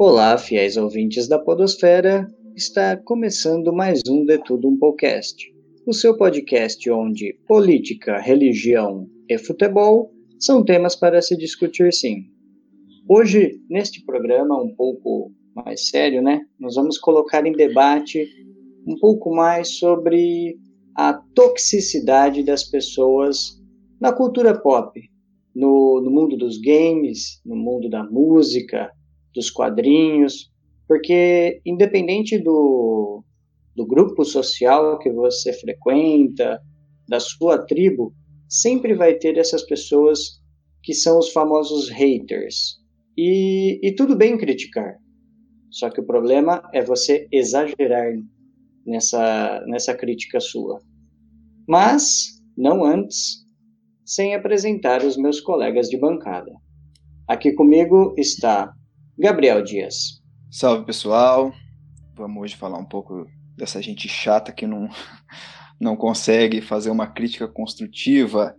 Olá, fiéis ouvintes da Podosfera. Está começando mais um De Tudo Um Podcast, o seu podcast onde política, religião e futebol são temas para se discutir sim. Hoje, neste programa um pouco mais sério, né, nós vamos colocar em debate um pouco mais sobre a toxicidade das pessoas na cultura pop, no, no mundo dos games, no mundo da música, dos quadrinhos, porque independente do, do grupo social que você frequenta, da sua tribo, sempre vai ter essas pessoas que são os famosos haters. E, e tudo bem criticar, só que o problema é você exagerar nessa, nessa crítica sua. Mas, não antes, sem apresentar os meus colegas de bancada. Aqui comigo está Gabriel Dias. Salve pessoal, vamos hoje falar um pouco dessa gente chata que não, não consegue fazer uma crítica construtiva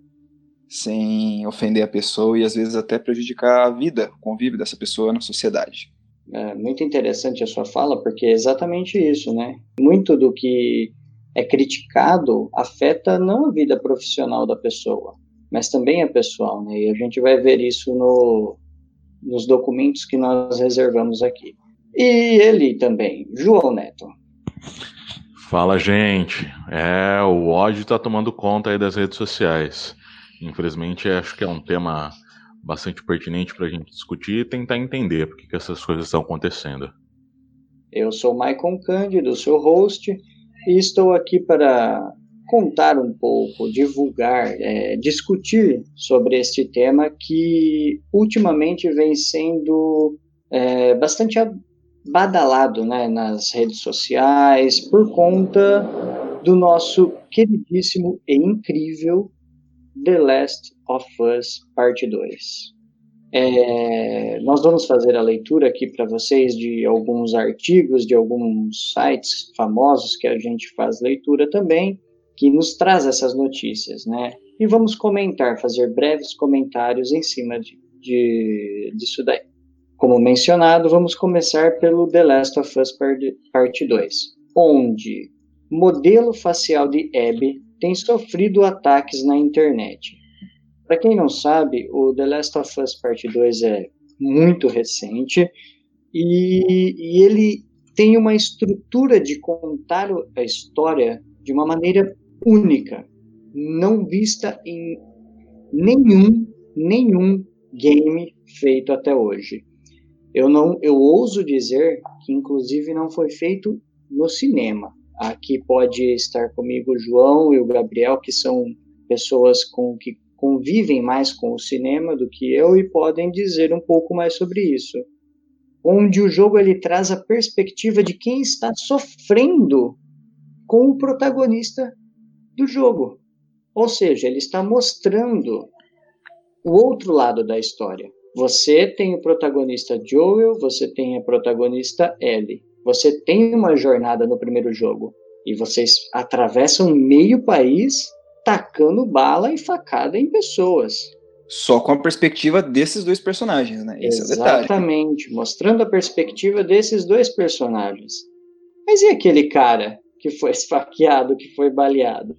sem ofender a pessoa e às vezes até prejudicar a vida, o convívio dessa pessoa na sociedade. É muito interessante a sua fala, porque é exatamente isso, né? Muito do que é criticado afeta não a vida profissional da pessoa, mas também a pessoal, né? E a gente vai ver isso no, nos documentos que nós reservamos aqui. E ele também, João Neto. Fala, gente. É, o ódio está tomando conta aí das redes sociais. Infelizmente, acho que é um tema bastante pertinente para a gente discutir e tentar entender por que, essas coisas estão acontecendo. Eu sou Maicon Cândido, seu host, e estou aqui para contar um pouco, divulgar, é, discutir sobre este tema que ultimamente vem sendo é, bastante badalado né, nas redes sociais por conta do nosso queridíssimo e incrível The Last of Us Parte 2. É, nós vamos fazer a leitura aqui para vocês de alguns artigos de alguns sites famosos que a gente faz leitura também que nos traz essas notícias, né? E vamos comentar, fazer breves comentários em cima de, de, disso daí. Como mencionado, vamos começar pelo The Last of Us Parte 2, onde modelo facial de Abby tem sofrido ataques na internet. Para quem não sabe, o The Last of Us Parte 2 é muito recente e, e ele tem uma estrutura de contar a história de uma maneira única, não vista em nenhum nenhum game feito até hoje. Eu não, eu ouso dizer que inclusive não foi feito no cinema. Aqui pode estar comigo o João e o Gabriel, que são pessoas com que convivem mais com o cinema do que eu e podem dizer um pouco mais sobre isso. Onde o jogo ele traz a perspectiva de quem está sofrendo com o protagonista do jogo. Ou seja, ele está mostrando o outro lado da história. Você tem o protagonista Joel, você tem a protagonista Ellie. Você tem uma jornada no primeiro jogo e vocês atravessam meio país tacando bala e facada em pessoas. Só com a perspectiva desses dois personagens, né? Esse Exatamente, é mostrando a perspectiva desses dois personagens. Mas e aquele cara que foi esfaqueado, que foi baleado.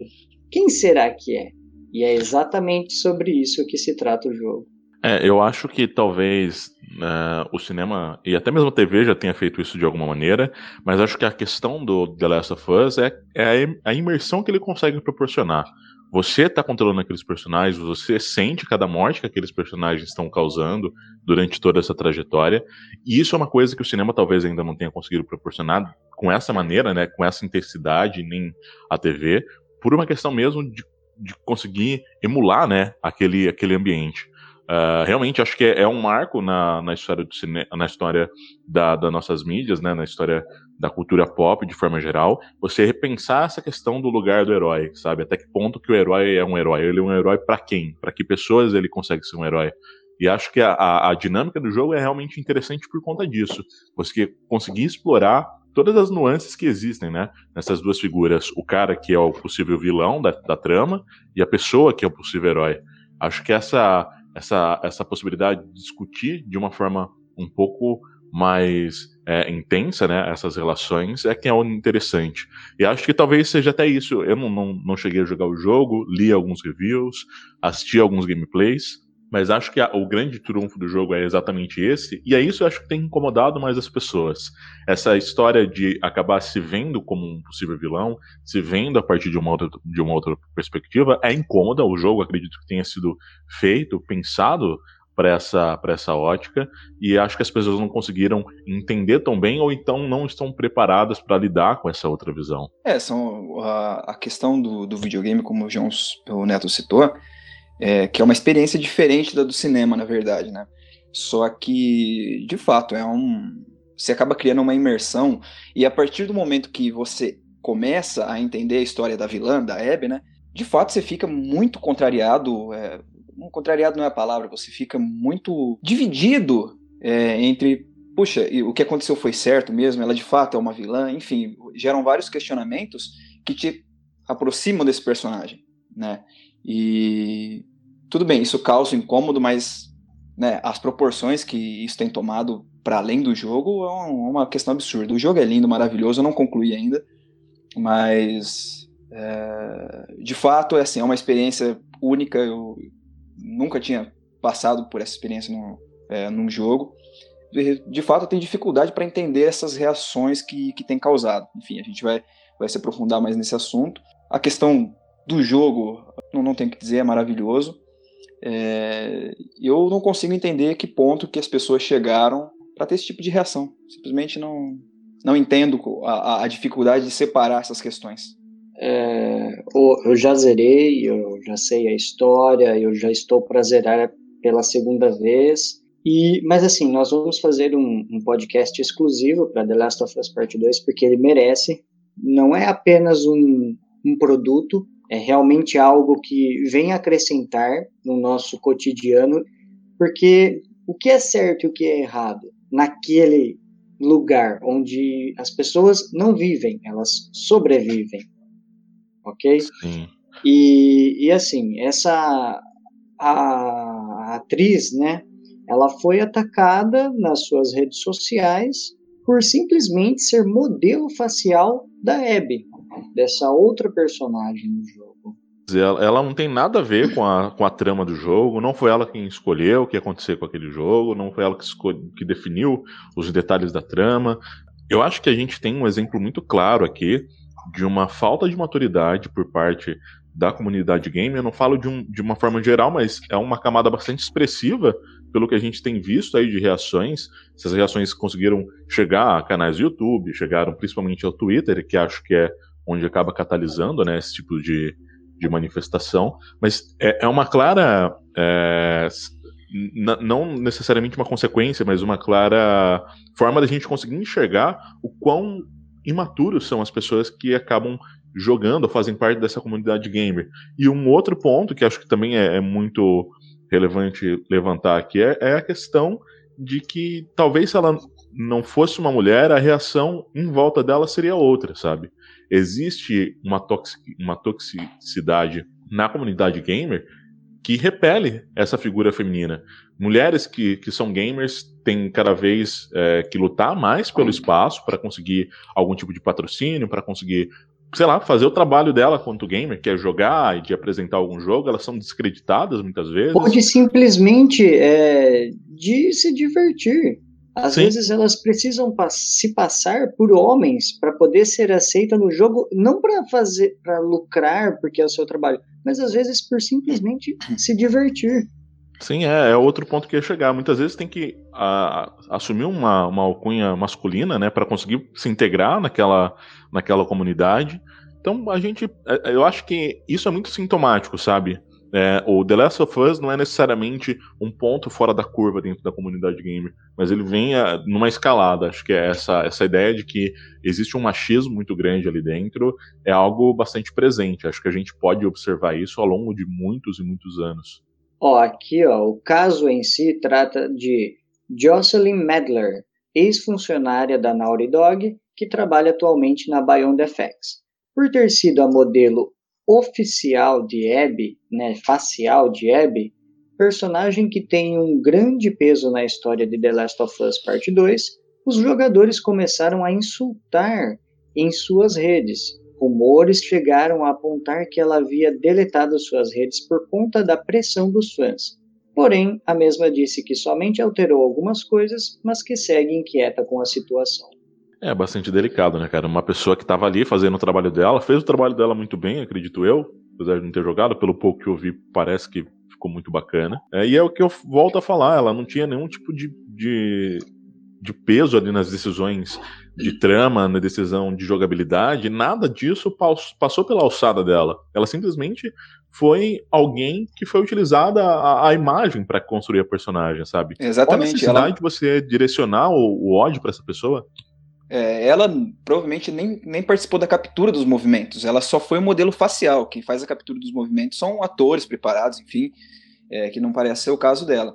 Quem será que é? E é exatamente sobre isso que se trata o jogo. É, eu acho que talvez uh, o cinema e até mesmo a TV já tenha feito isso de alguma maneira, mas acho que a questão do The Last of Us é, é a imersão que ele consegue proporcionar. Você está controlando aqueles personagens, você sente cada morte que aqueles personagens estão causando durante toda essa trajetória, e isso é uma coisa que o cinema talvez ainda não tenha conseguido proporcionar com essa maneira, né, com essa intensidade, nem a TV, por uma questão mesmo de, de conseguir emular, né, aquele, aquele ambiente. Uh, realmente acho que é, é, um marco na, na história do cinema, na história da, das nossas mídias, né, na história da cultura pop de forma geral, você repensar essa questão do lugar do herói, sabe? Até que ponto que o herói é um herói? Ele é um herói para quem? Para que pessoas ele consegue ser um herói? E acho que a, a, a, dinâmica do jogo é realmente interessante por conta disso. Você conseguir explorar todas as nuances que existem, né? Nessas duas figuras. O cara que é o possível vilão da, da trama e a pessoa que é o possível herói. Acho que essa essa, essa possibilidade de discutir de uma forma um pouco mais é, intensa, né, essas relações, é que é interessante. E acho que talvez seja até isso. Eu não, não, não cheguei a jogar o jogo, li alguns reviews, assisti alguns gameplays, mas acho que a, o grande trunfo do jogo é exatamente esse, e é isso que eu acho que tem incomodado mais as pessoas. Essa história de acabar se vendo como um possível vilão, se vendo a partir de uma outra, de uma outra perspectiva, é incômoda. O jogo, acredito que tenha sido feito, pensado para essa, essa ótica, e acho que as pessoas não conseguiram entender tão bem, ou então não estão preparadas para lidar com essa outra visão. É, são, a, a questão do, do videogame, como o, João, o Neto citou, é, que é uma experiência diferente da do cinema, na verdade, né? Só que, de fato, é um. Você acaba criando uma imersão, e a partir do momento que você começa a entender a história da vilã, da Abby, né? De fato, você fica muito contrariado. É, contrariado não é a palavra, você fica muito dividido é, entre. Puxa, o que aconteceu foi certo mesmo? Ela de fato é uma vilã? Enfim, geram vários questionamentos que te aproximam desse personagem, né? E tudo bem, isso causa incômodo, mas né, as proporções que isso tem tomado para além do jogo é uma questão absurda. O jogo é lindo, maravilhoso, eu não concluí ainda, mas é, de fato é assim, é uma experiência única. Eu nunca tinha passado por essa experiência num, é, num jogo. De, fato, eu tenho dificuldade para entender essas reações que, que tem causado. Enfim, a gente vai, vai se aprofundar mais nesse assunto. A questão do jogo, não, não tenho que dizer, é maravilhoso. É, eu não consigo entender que ponto que as pessoas chegaram para ter esse tipo de reação. Simplesmente não, não entendo a, a dificuldade de separar essas questões. É, eu já zerei, eu já sei a história, eu já estou para zerar pela segunda vez. E, mas assim, nós vamos fazer um, um podcast exclusivo para The Last of Us Part 2, porque ele merece. Não é apenas um, um produto, é realmente algo que vem acrescentar no nosso cotidiano, porque o que é certo e o que é errado naquele lugar onde as pessoas não vivem, elas sobrevivem, ok? Sim. E, e assim, essa a, a atriz, né? Ela foi atacada nas suas redes sociais por simplesmente ser modelo facial da Abby, dessa outra personagem no jogo. Ela, ela, não tem nada a ver com a, com a trama do jogo, não foi ela quem escolheu o que ia acontecer com aquele jogo, não foi ela que, que definiu os detalhes da trama. Eu acho que a gente tem um exemplo muito claro aqui de uma falta de maturidade por parte da comunidade game. Eu não falo de, um, de uma forma geral, mas é uma camada bastante expressiva pelo que a gente tem visto aí de reações. Essas reações conseguiram chegar a canais do YouTube, chegaram principalmente ao Twitter, que acho que é onde acaba catalisando né, esse tipo de, de manifestação, mas é, é uma clara, é, não necessariamente uma consequência, mas uma clara forma da gente conseguir enxergar o quão imaturos são as pessoas que acabam jogando ou fazem parte dessa comunidade gamer. E um outro ponto que acho que também é, é muito relevante levantar aqui é, é a questão de que talvez se ela não fosse uma mulher, a reação em volta dela seria outra, sabe? Existe uma, toxic, uma toxicidade na comunidade gamer que repele essa figura feminina. Mulheres que, que são gamers têm cada vez é, que lutar mais pelo espaço para conseguir algum tipo de patrocínio, para conseguir, sei lá, fazer o trabalho dela quanto gamer, que é jogar e de apresentar algum jogo. Elas são descreditadas muitas vezes. Pode simplesmente é, de se divertir. Às Sim. vezes elas precisam se passar por homens para poder ser aceita no jogo, não para fazer, para lucrar, porque é o seu trabalho, mas às vezes por simplesmente se divertir. Sim, é, é outro ponto que ia chegar. Muitas vezes tem que a, assumir uma, uma alcunha masculina, né, para conseguir se integrar naquela, naquela comunidade. Então a gente, é, eu acho que isso é muito sintomático, sabe? É, o The Last of Us não é necessariamente um ponto fora da curva dentro da comunidade gamer, mas ele vem a, numa escalada. Acho que é essa, essa ideia de que existe um machismo muito grande ali dentro é algo bastante presente. Acho que a gente pode observar isso ao longo de muitos e muitos anos. Ó, aqui, ó, o caso em si trata de Jocelyn Medler, ex-funcionária da Naughty Dog, que trabalha atualmente na Beyond FX. Por ter sido a modelo oficial de Abby, né, facial de Abby, personagem que tem um grande peso na história de The Last of Us Part 2, os jogadores começaram a insultar em suas redes. Rumores chegaram a apontar que ela havia deletado suas redes por conta da pressão dos fãs. Porém, a mesma disse que somente alterou algumas coisas, mas que segue inquieta com a situação. É bastante delicado, né, cara? Uma pessoa que estava ali fazendo o trabalho dela, fez o trabalho dela muito bem, acredito eu, apesar de não ter jogado, pelo pouco que eu vi, parece que ficou muito bacana. É, e é o que eu volto a falar, ela não tinha nenhum tipo de, de, de peso ali nas decisões de trama, na decisão de jogabilidade, nada disso passou pela alçada dela. Ela simplesmente foi alguém que foi utilizada a, a imagem para construir a personagem, sabe? Exatamente. Qual a necessidade ela... de você direcionar o, o ódio para essa pessoa? É, ela provavelmente nem, nem participou da captura dos movimentos, ela só foi o modelo facial. Quem faz a captura dos movimentos são atores preparados, enfim, é, que não parece ser o caso dela.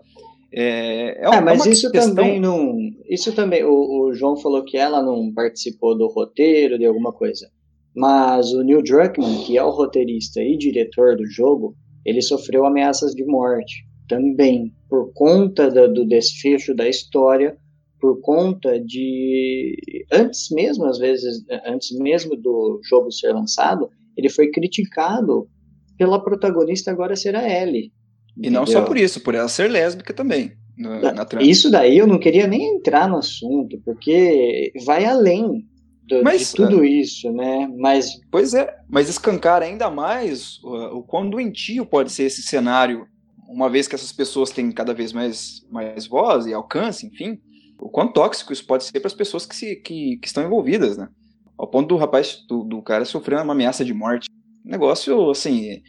É, é, é mas é isso questão... também não. Isso também. O, o, João falou que ela não participou do roteiro, de alguma coisa. Mas o Neil Druckmann, que é o roteirista e diretor do jogo, ele sofreu ameaças de morte também, por conta do, do desfecho da história por conta de antes mesmo às vezes antes mesmo do jogo ser lançado ele foi criticado pela protagonista agora ser a Ellie e não só por isso por ela ser lésbica também na, na isso daí eu não queria nem entrar no assunto porque vai além do, mas, de tudo isso, né? Mas pois é, mas escancar ainda mais o, o quão doentio pode ser esse cenário, uma vez que essas pessoas têm cada vez mais mais voz e alcance, enfim o quão tóxico isso pode ser para as pessoas que, se, que, que, estão envolvidas, né? Ao ponto do rapaz, do, do cara sofrer uma ameaça de morte. Um negócio, assim,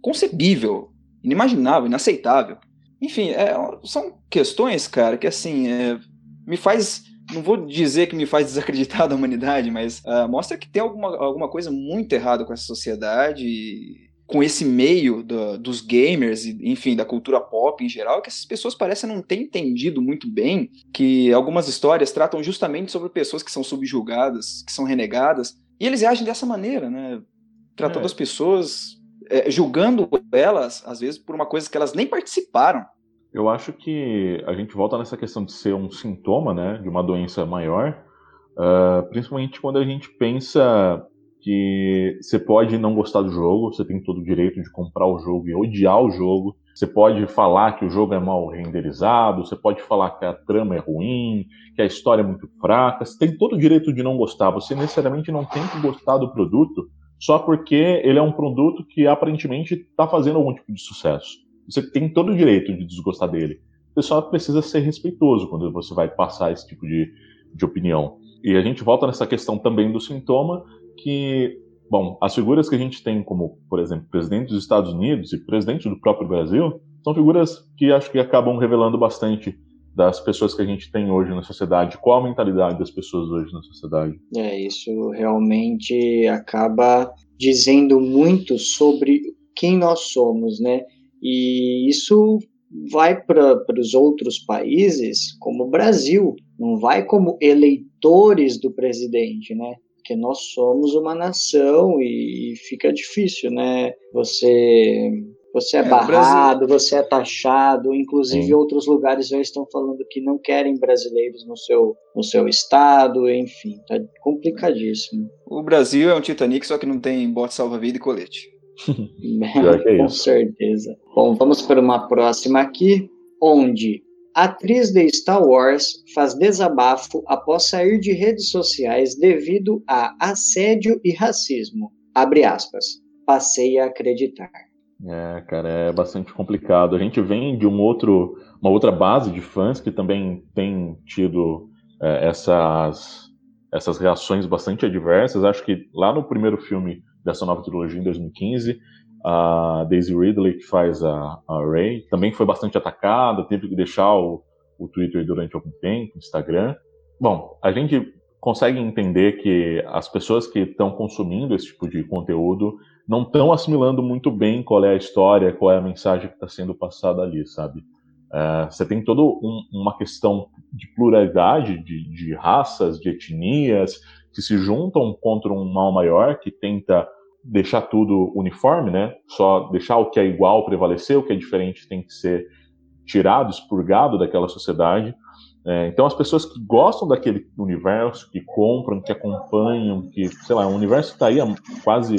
concebível, inimaginável, inaceitável. Enfim, é, são questões, cara, que, assim, é, me faz não vou dizer que me faz desacreditar da humanidade, mas uh, mostra que tem alguma, alguma coisa muito errada com essa sociedade com esse meio do, dos gamers, e, enfim, da cultura pop em geral, que essas pessoas parecem não ter entendido muito bem que algumas histórias tratam justamente sobre pessoas que são subjugadas, que são renegadas, e eles agem dessa maneira, né? Tratando é. as pessoas, é, julgando elas, às vezes, por uma coisa que elas nem participaram. Eu acho que a gente volta nessa questão de ser um sintoma, né, de uma doença maior, uh, principalmente quando a gente pensa que você pode não gostar do jogo, você tem todo o direito de comprar o jogo e odiar o jogo. Você pode falar que o jogo é mal renderizado, você pode falar que a trama é ruim, que a história é muito fraca. Você tem todo o direito de não gostar. Você necessariamente não tem que gostar do produto só porque ele é um produto que aparentemente está fazendo algum tipo de sucesso. Você tem todo o direito de desgostar dele. Você só precisa ser respeitoso quando você vai passar esse tipo de, de opinião. E a gente volta nessa questão também do sintoma, que, bom, as figuras que a gente tem como, por exemplo, presidente dos Estados Unidos e presidente do próprio Brasil, são figuras que acho que acabam revelando bastante das pessoas que a gente tem hoje na sociedade, qual a mentalidade das pessoas hoje na sociedade. É, isso realmente acaba dizendo muito sobre quem nós somos, né? E isso vai para os outros países, como o Brasil, não vai como eleitores do presidente, né? Porque nós somos uma nação e fica difícil, né? Você você é, é barrado, você é taxado, inclusive Sim. outros lugares já estão falando que não querem brasileiros no seu, no seu estado, enfim, tá complicadíssimo. O Brasil é um Titanic, só que não tem bote salva-vida e colete. é, com certeza. Bom, vamos para uma próxima aqui, onde Atriz de Star Wars faz desabafo após sair de redes sociais devido a assédio e racismo. Abre aspas. Passei a acreditar. É, cara, é bastante complicado. A gente vem de um outro, uma outra base de fãs que também tem tido é, essas, essas reações bastante adversas. Acho que lá no primeiro filme dessa nova trilogia, em 2015, a Daisy Ridley, que faz a, a Ray, também foi bastante atacada, teve que deixar o, o Twitter durante algum tempo, Instagram. Bom, a gente consegue entender que as pessoas que estão consumindo esse tipo de conteúdo não estão assimilando muito bem qual é a história, qual é a mensagem que está sendo passada ali, sabe? Uh, você tem toda um, uma questão de pluralidade de, de raças, de etnias, que se juntam contra um mal maior que tenta deixar tudo uniforme, né? Só deixar o que é igual prevalecer, o que é diferente tem que ser tirado, expurgado daquela sociedade. É, então as pessoas que gostam daquele universo, que compram, que acompanham, que, sei lá, o universo está aí há quase,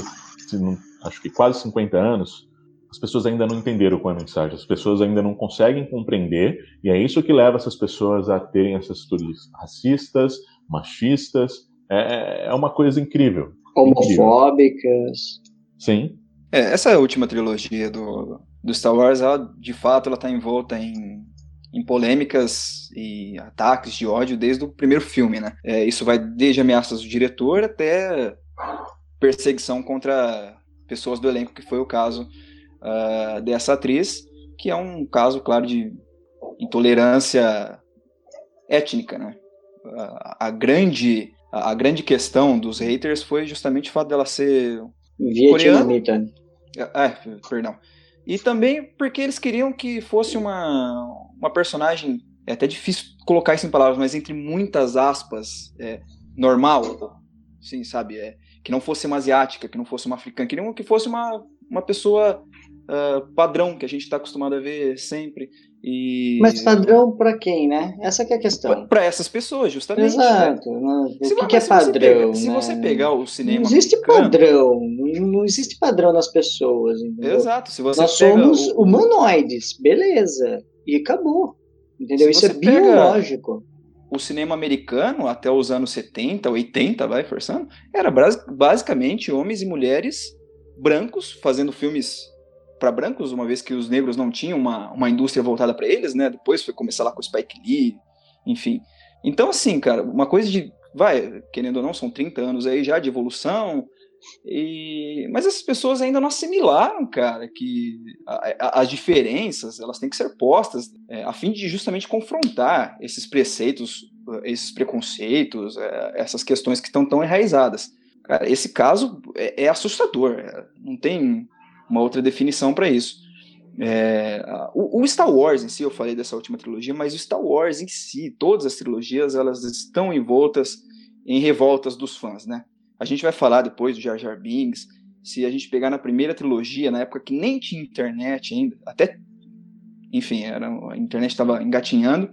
acho que quase 50 anos, as pessoas ainda não entenderam qual é a mensagem, as pessoas ainda não conseguem compreender, e é isso que leva essas pessoas a terem essas teorias racistas, machistas, é, é uma coisa incrível. Homofóbicas. Sim. É, essa última trilogia do, do Star Wars, ela, de fato, ela está envolta em em polêmicas e ataques de ódio desde o primeiro filme, né? É, isso vai desde ameaças do diretor até perseguição contra pessoas do elenco, que foi o caso uh, dessa atriz, que é um caso, claro, de intolerância étnica, né? Uh, a grande a, a, grande questão dos haters foi justamente o fato dela ser vietnamita. É, perdão. E também porque eles queriam que fosse uma, uma personagem, é até difícil colocar isso em palavras, mas entre muitas aspas, é, normal, sim, sabe? É, que não fosse uma asiática, que não fosse uma africana, queriam que fosse uma, uma pessoa uh, padrão, que a gente está acostumado a ver sempre. E... Mas padrão para quem, né? Essa é a questão. Para essas pessoas, justamente. Exato. Né? O se, que, que é padrão? Você pega, né? Se você pegar o cinema. Não existe americano, padrão. Não existe padrão nas pessoas. Entendeu? Exato. Se você Nós somos o... humanoides, beleza. E acabou. Entendeu? Isso é biológico. O cinema americano, até os anos 70, 80, vai forçando, era basicamente homens e mulheres brancos fazendo filmes para brancos, uma vez que os negros não tinham uma, uma indústria voltada para eles, né? Depois foi começar lá com o Spike Lee, enfim. Então, assim, cara, uma coisa de. Vai, querendo ou não, são 30 anos aí já de evolução. E, mas essas pessoas ainda não assimilaram, cara, que a, a, as diferenças elas têm que ser postas é, a fim de justamente confrontar esses preceitos, esses preconceitos, é, essas questões que estão tão enraizadas. Cara, esse caso é, é assustador. É, não tem uma outra definição para isso. É, o, o, Star Wars em si, eu falei dessa última trilogia, mas o Star Wars em si, todas as trilogias, elas estão envoltas em revoltas dos fãs, né? A gente vai falar depois do Jar Jar Binks, se a gente pegar na primeira trilogia, na época que nem tinha internet ainda, até, enfim, era, a internet estava engatinhando,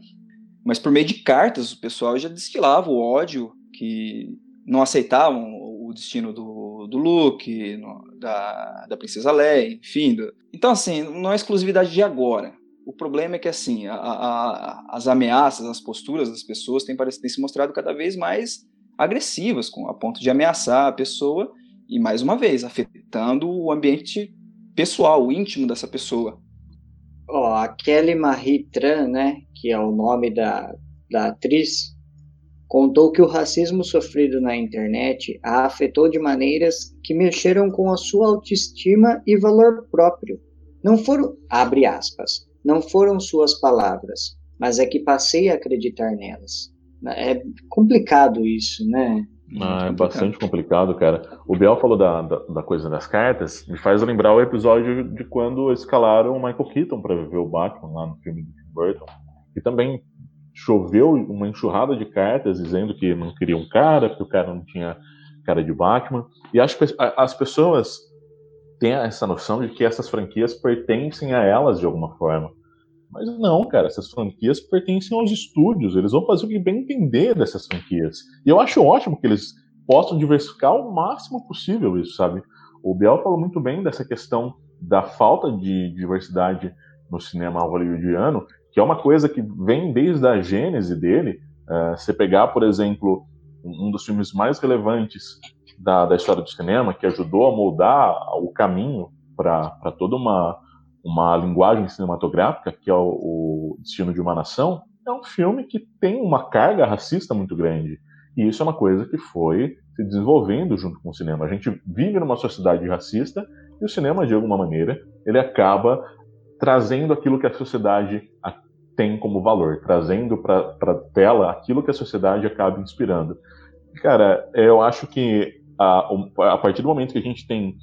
mas por meio de cartas o pessoal já destilava o ódio que não aceitavam o destino do, do Luke, no, da, da Princesa Leia, enfim. Do... Então, assim, não é exclusividade de agora. O problema é que, assim, a, a, as ameaças, as posturas das pessoas têm, têm se mostrado cada vez mais agressivas, com, a ponto de ameaçar a pessoa e, mais uma vez, afetando o ambiente pessoal, o íntimo dessa pessoa. Ó, oh, a Kelly Marie Tran, né, que é o nome da, da atriz, Contou que o racismo sofrido na internet a afetou de maneiras que mexeram com a sua autoestima e valor próprio. Não foram, abre aspas, não foram suas palavras, mas é que passei a acreditar nelas. É complicado isso, né? Ah, é bastante complicado, cara. O Biel falou da, da, da, coisa das cartas, me faz lembrar o episódio de quando escalaram o Michael Keaton para viver o Batman lá no filme de Tim Burton. E também choveu uma enxurrada de cartas dizendo que não queria um cara, porque o cara não tinha cara de Batman. E acho que as pessoas têm essa noção de que essas franquias pertencem a elas de alguma forma. Mas não, cara, essas franquias pertencem aos estúdios, eles vão fazer o que bem entender dessas franquias. E eu acho ótimo que eles possam diversificar o máximo possível isso, sabe? O Biel falou muito bem dessa questão da falta de diversidade no cinema hollywoodiano, que é uma coisa que vem desde a gênese dele. Uh, você pegar, por exemplo, um dos filmes mais relevantes da, da história do cinema, que ajudou a moldar o caminho para toda uma, uma linguagem cinematográfica, que é o, o Destino de uma Nação, é um filme que tem uma carga racista muito grande. E isso é uma coisa que foi se desenvolvendo junto com o cinema. A gente vive numa sociedade racista e o cinema, de alguma maneira, ele acaba trazendo aquilo que a sociedade tem como valor, trazendo para a tela aquilo que a sociedade acaba inspirando. Cara, eu acho que a, a partir do momento que a gente tem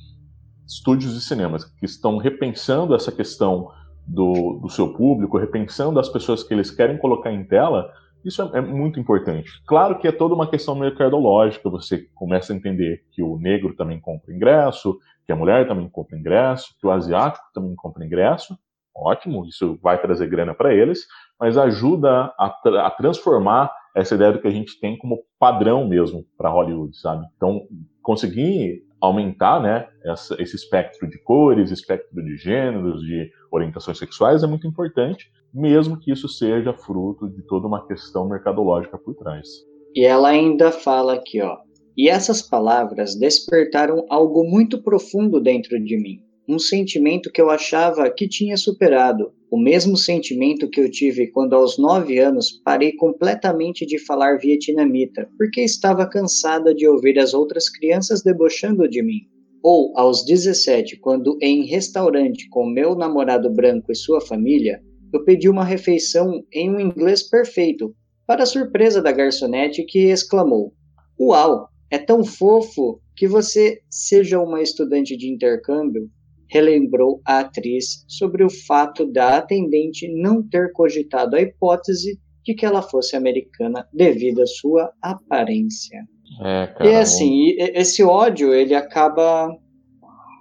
estúdios de cinemas que estão repensando essa questão do, do seu público, repensando as pessoas que eles querem colocar em tela, isso é, é, muito importante. Claro que é toda uma questão mercadológica, você começa a entender que o negro também compra ingresso, que a mulher também compra ingresso, que o asiático também compra ingresso, ótimo, isso vai trazer grana para eles, mas ajuda a, tra a, transformar essa ideia do que a gente tem como padrão mesmo para Hollywood, sabe? Então, conseguir aumentar né, essa, esse espectro de cores, espectro de gêneros, de orientações sexuais é muito importante, mesmo que isso seja fruto de toda uma questão mercadológica por trás. E ela ainda fala aqui, ó. E essas palavras despertaram algo muito profundo dentro de mim, um sentimento que eu achava que tinha superado, o mesmo sentimento que eu tive quando aos nove anos parei completamente de falar vietnamita, porque estava cansada de ouvir as outras crianças debochando de mim. Ou aos 17, quando em restaurante com meu namorado branco e sua família, eu pedi uma refeição em um inglês perfeito, para surpresa da garçonete que exclamou: Uau, é tão fofo que você seja uma estudante de intercâmbio relembrou a atriz sobre o fato da atendente não ter cogitado a hipótese de que ela fosse americana devido à sua aparência. É, e assim, esse ódio ele acaba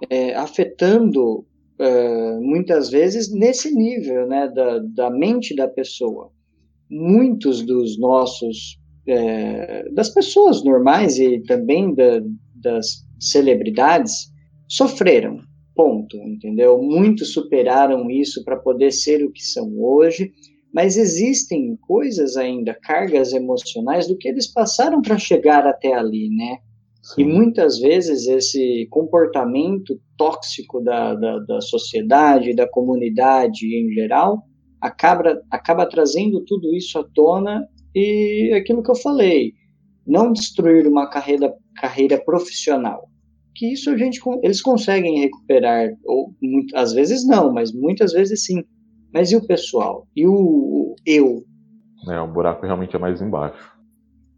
é, afetando é, muitas vezes nesse nível, né, da, da mente da pessoa. Muitos dos nossos é, das pessoas normais e também da, das celebridades sofreram Ponto, entendeu? Muitos superaram isso para poder ser o que são hoje, mas existem coisas ainda, cargas emocionais do que eles passaram para chegar até ali, né? Sim. E muitas vezes esse comportamento tóxico da, da, da sociedade, da comunidade em geral, acaba, acaba trazendo tudo isso à tona e aquilo que eu falei, não destruir uma carreira, carreira profissional, que isso a gente eles conseguem recuperar ou às vezes não, mas muitas vezes sim. Mas e o pessoal? E o eu? É, o buraco realmente é mais embaixo.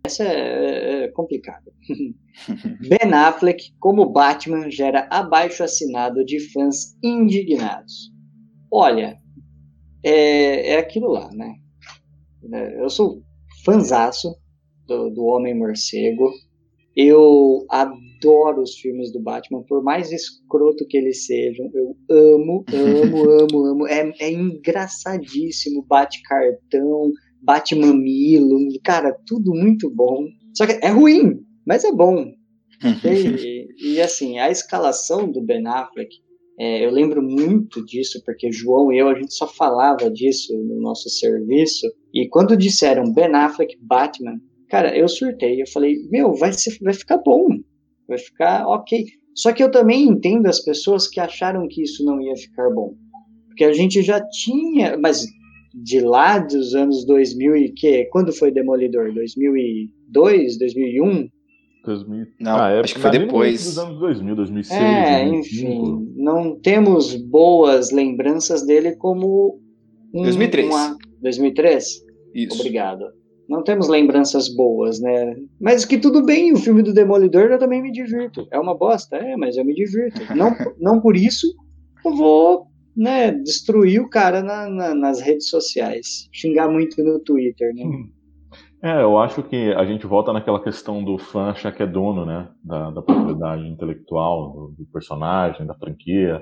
Essa é, é complicada. ben Affleck como Batman gera abaixo assinado de fãs indignados. Olha, é, é aquilo lá, né? É, eu sou fanzaço do, do Homem Morcego. Eu adoro os filmes do Batman, por mais escroto que eles sejam. Eu amo, amo, amo, amo. É, é engraçadíssimo. Bate cartão, bate mamilo. Cara, tudo muito bom. Só que é ruim, mas é bom. e, e, assim, a escalação do Ben Affleck, é, eu lembro muito disso, porque João e eu, a gente só falava disso no nosso serviço. E quando disseram Ben Affleck Batman, Cara, eu surtei. Eu falei, meu, vai, ser, vai ficar bom. Vai ficar ok. Só que eu também entendo as pessoas que acharam que isso não ia ficar bom. Porque a gente já tinha. Mas de lá dos anos 2000 e que? Quando foi Demolidor? 2002, 2001? 2000. Não, ah, é, acho que foi depois. Dos anos 2000, 2006. É, 2005. enfim. Não temos boas lembranças dele como. Um, 2003. Uma, 2003? Isso. Obrigado não temos lembranças boas, né? Mas que tudo bem, o filme do Demolidor eu também me divirto. É uma bosta, é, mas eu me divirto. Não, não por isso eu vou né, destruir o cara na, na, nas redes sociais. Xingar muito no Twitter, né? É, eu acho que a gente volta naquela questão do fã achar que é dono, né? Da, da propriedade intelectual, do, do personagem, da franquia.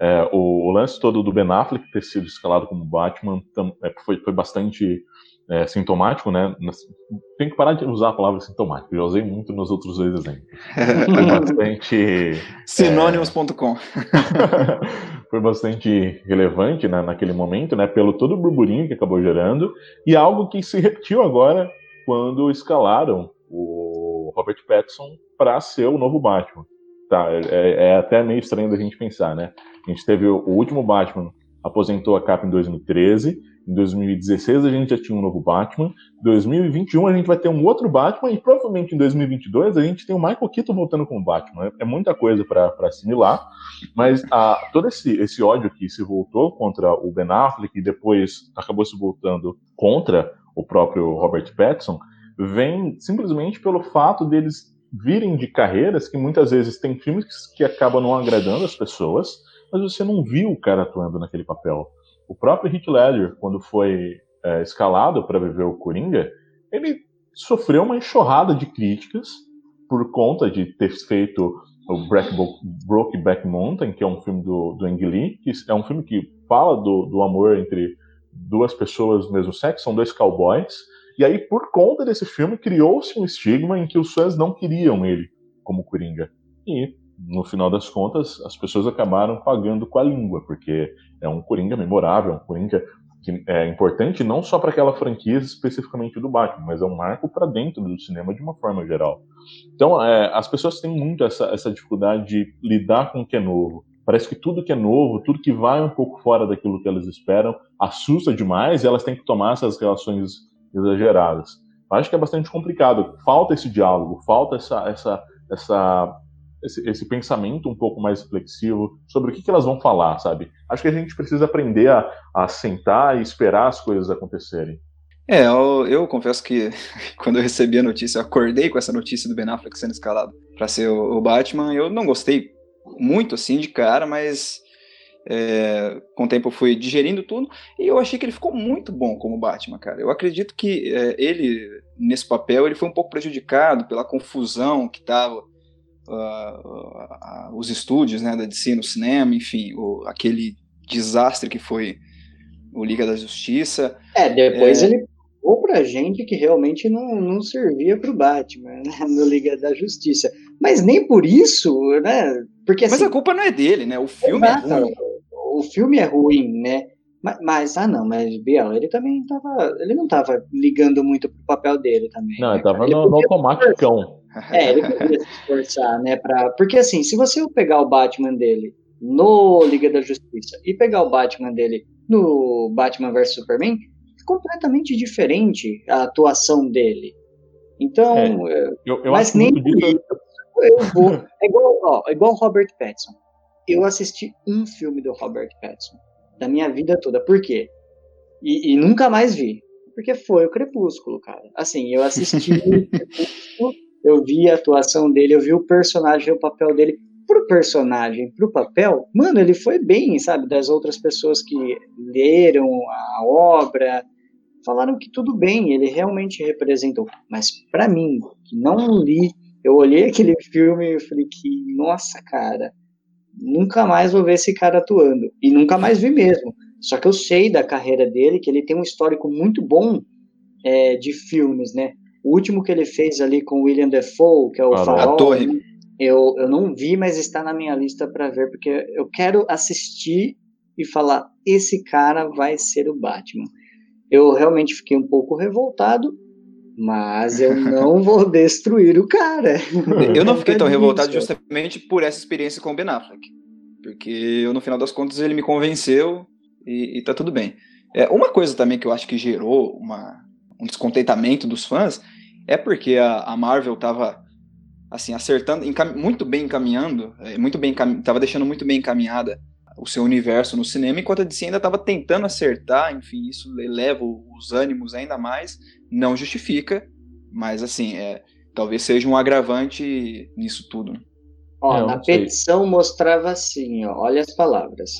É, o, o, lance todo do Ben Affleck ter sido escalado como Batman tam, é, foi, foi bastante é, sintomático, né? Tem que parar de usar a palavra sintomático, eu já usei muito nos outros dois exemplos. Foi bastante. Sinônimos.com. É, foi bastante relevante né, naquele momento, né? Pelo todo o burburinho que acabou gerando, e algo que se repetiu agora quando escalaram o Robert Pattinson para ser o novo Batman. Tá, é, é até meio estranho da gente pensar, né? A gente teve o, o último Batman aposentou a capa em 2013 em 2016 a gente já tinha um novo Batman. Em 2021 a gente vai ter um outro Batman e provavelmente em 2022 a gente tem o Michael Keaton voltando como Batman. É, muita coisa para assimilar, mas a, todo esse, esse ódio que se voltou contra o Ben Affleck e depois acabou se voltando contra o próprio Robert Pattinson vem simplesmente pelo fato deles virem de carreiras que muitas vezes tem filmes que acabam não agradando as pessoas, mas você não viu o cara atuando naquele papel. O próprio Heath Ledger, quando foi é, escalado para viver o Coringa, ele sofreu uma enxurrada de críticas por conta de ter feito o Brokeback Mountain, que é um filme do, do Ang Lee, que é um filme que fala do, do amor entre duas pessoas do mesmo sexo, são dois cowboys, e aí, por conta desse filme, criou-se um estigma em que os fãs não queriam ele como Coringa. E, no final das contas, as pessoas acabaram pagando com a língua, porque é um Coringa memorável, um Coringa que é importante não só para aquela franquia especificamente do Batman, mas é um marco para dentro do cinema de uma forma geral. Então, é, as pessoas têm muito essa, essa dificuldade de lidar com o que é novo. Parece que tudo que é novo, tudo que vai um pouco fora daquilo que elas esperam, assusta demais e elas têm que tomar essas relações exageradas. Eu acho que é bastante complicado. Falta esse diálogo, falta essa, essa, essa esse, esse, pensamento um pouco mais reflexivo sobre o que, que, elas vão falar, sabe? Acho que a gente precisa aprender a, a sentar e esperar as coisas acontecerem. É, eu, eu, confesso que quando eu recebi a notícia, eu acordei com essa notícia do Ben Affleck sendo escalado para ser o, o, Batman. Eu não gostei muito assim de cara, mas é, com o tempo eu fui digerindo tudo e eu achei que ele ficou muito bom como Batman, cara. Eu acredito que é, ele nesse papel ele foi um pouco prejudicado pela confusão que tava uh, uh, os estúdios né, da DC no cinema, enfim, o, aquele desastre que foi o Liga da Justiça. É, depois é... ele provou pra gente que realmente não, não servia pro Batman, né, no Liga da Justiça. Mas nem por isso, né? Porque, assim, Mas a culpa não é dele, né? O filme é ruim. O filme é ruim, né? Mas, mas, ah não, mas Biel, ele também tava, ele não tava ligando muito pro papel dele também. Não, né, ele tava no, no automático. É, ele podia se esforçar, né? Pra... Porque assim, se você pegar o Batman dele no Liga da Justiça e pegar o Batman dele no Batman vs Superman, é completamente diferente a atuação dele. Então, é, eu, eu mas nem por isso eu vou. É igual, ó, é igual Robert Pattinson. Eu assisti um filme do Robert Pattinson da minha vida toda. Por quê? E, e nunca mais vi. Porque foi o Crepúsculo, cara. Assim, eu assisti o Crepúsculo eu vi a atuação dele, eu vi o personagem, o papel dele. Pro personagem, pro papel, mano, ele foi bem, sabe? Das outras pessoas que leram a obra, falaram que tudo bem, ele realmente representou. Mas para mim, que não li, eu olhei aquele filme e falei que, nossa, cara, nunca mais vou ver esse cara atuando. E nunca mais vi mesmo. Só que eu sei da carreira dele, que ele tem um histórico muito bom é, de filmes, né? O último que ele fez ali com William Defoe, que é o ah, Farol, a Torre. Eu, eu não vi, mas está na minha lista para ver, porque eu quero assistir e falar: esse cara vai ser o Batman. Eu realmente fiquei um pouco revoltado, mas eu não vou destruir o cara. Eu não fiquei tão revoltado justamente por essa experiência com o Ben Affleck. Porque eu, no final das contas, ele me convenceu e, e tá tudo bem. É, uma coisa também que eu acho que gerou uma, um descontentamento dos fãs é porque a, a Marvel estava assim acertando, muito bem encaminhando, é, muito bem estava deixando muito bem encaminhada o seu universo no cinema, enquanto a DC ainda estava tentando acertar, enfim, isso eleva os ânimos ainda mais, não justifica, mas assim, é, talvez seja um agravante nisso tudo. Né? Ó, é, na petição mostrava assim, ó, olha as palavras.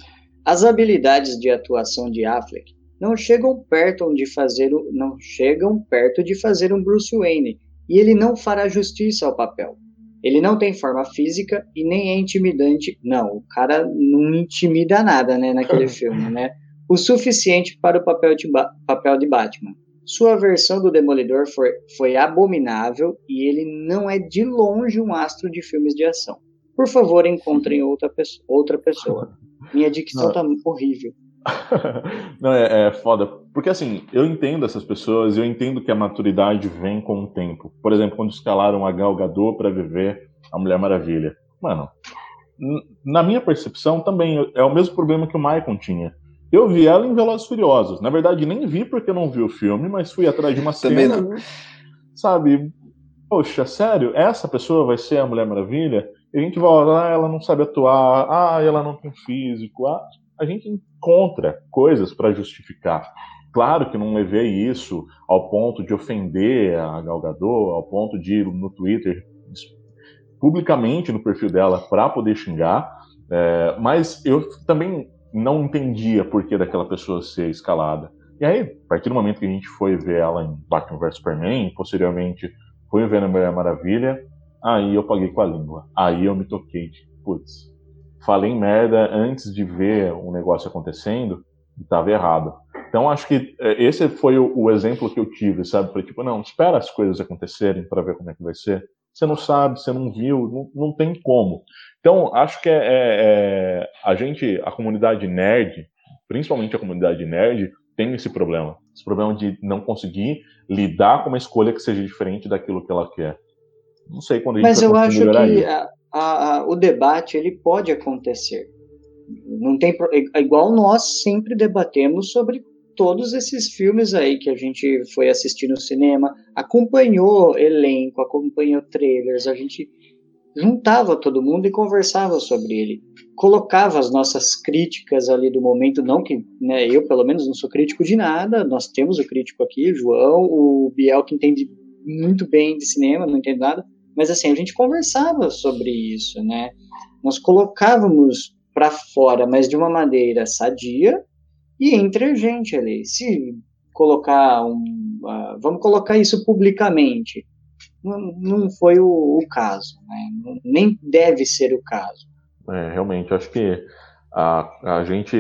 As habilidades de atuação de Affleck não chegam perto de fazer o, não chegam perto de fazer um Bruce Wayne e ele não fará justiça ao papel. Ele não tem forma física e nem é intimidante. Não, o cara não intimida nada, né, naquele filme, né? O suficiente para o papel de, papel de Batman. Sua versão do Demolidor foi, foi abominável e ele não é de longe um astro de filmes de ação. Por favor, encontrem outra, pessoa, outra pessoa. Minha dicção está horrível. Não, é, é foda. Porque assim, eu entendo essas pessoas, eu entendo que a maturidade vem com o tempo. Por exemplo, quando escalaram a Gal Gadot para viver a Mulher Maravilha. Mano, na minha percepção também é o mesmo problema que o Michael tinha. Eu vi ela em Velozes Furiosos. Na verdade, nem vi porque eu não vi o filme, mas fui atrás de uma cena. Não. Sabe? Poxa, sério? Essa pessoa vai ser a Mulher Maravilha? E a gente vai olhar, ah, ela não sabe atuar, ah, ela não tem físico, ah, a gente encontra coisas para justificar. Claro que não levei isso ao ponto de ofender a Gal Gadot, ao ponto de ir no Twitter publicamente no perfil dela para poder xingar, é, mas eu também não entendia por que daquela pessoa ser escalada. E aí, a partir do momento que a gente foi ver ela em Batman vs Superman, posteriormente foi ver na Mulher Maravilha, Aí eu paguei com a língua. Aí eu me toquei. Putz, falei merda antes de ver o negócio acontecendo e estava errado. Então acho que é, esse foi o, o exemplo que eu tive, sabe? Foi tipo, não, espera as coisas acontecerem para ver como é que vai ser. Você não sabe, você não viu, não, não tem como. Então acho que é, é, é, a gente, a comunidade nerd, principalmente a comunidade nerd, tem esse problema. Esse problema de não conseguir lidar com uma escolha que seja diferente daquilo que ela quer. Não sei quando a gente Mas eu acho que a, a, o debate ele pode acontecer. Não tem é igual nós sempre debatemos sobre todos esses filmes aí que a gente foi assistir no cinema, acompanhou elenco, acompanhou trailers, a gente juntava todo mundo e conversava sobre ele. Colocava as nossas críticas ali do momento, não que né, eu, pelo menos, não sou crítico de nada, nós temos o crítico aqui, o João, o Biel, que entende muito bem de cinema, não entende nada, mas assim, a gente conversava sobre isso, né? Nós colocávamos para fora, mas de uma maneira sadia e entre a gente ali. Se colocar um. Uh, vamos colocar isso publicamente. Não, não foi o, o caso, né? nem deve ser o caso. É, realmente, acho que a, a gente,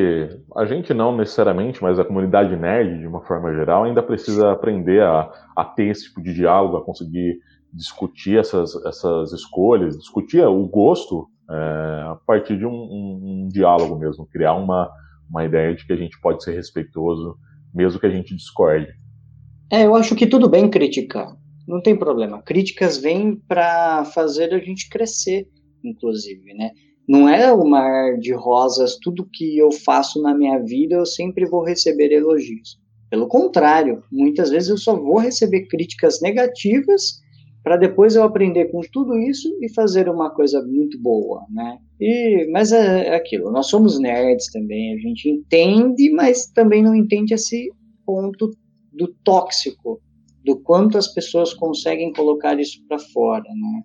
a gente não necessariamente, mas a comunidade nerd, de uma forma geral, ainda precisa aprender a, a ter esse tipo de diálogo, a conseguir discutir essas, essas escolhas, discutir o gosto é, a partir de um, um, um, diálogo mesmo, criar uma, uma ideia de que a gente pode ser respeitoso, mesmo que a gente discorde. É, eu acho que tudo bem criticar, não tem problema. Críticas vêm para fazer a gente crescer, inclusive, né? Não é o mar de rosas, tudo que eu faço na minha vida eu sempre vou receber elogios. Pelo contrário, muitas vezes eu só vou receber críticas negativas para depois eu aprender com tudo isso e fazer uma coisa muito boa, né? E, mas é, é, aquilo, nós somos nerds também, a gente entende, mas também não entende esse ponto do tóxico, do quanto as pessoas conseguem colocar isso para fora, né?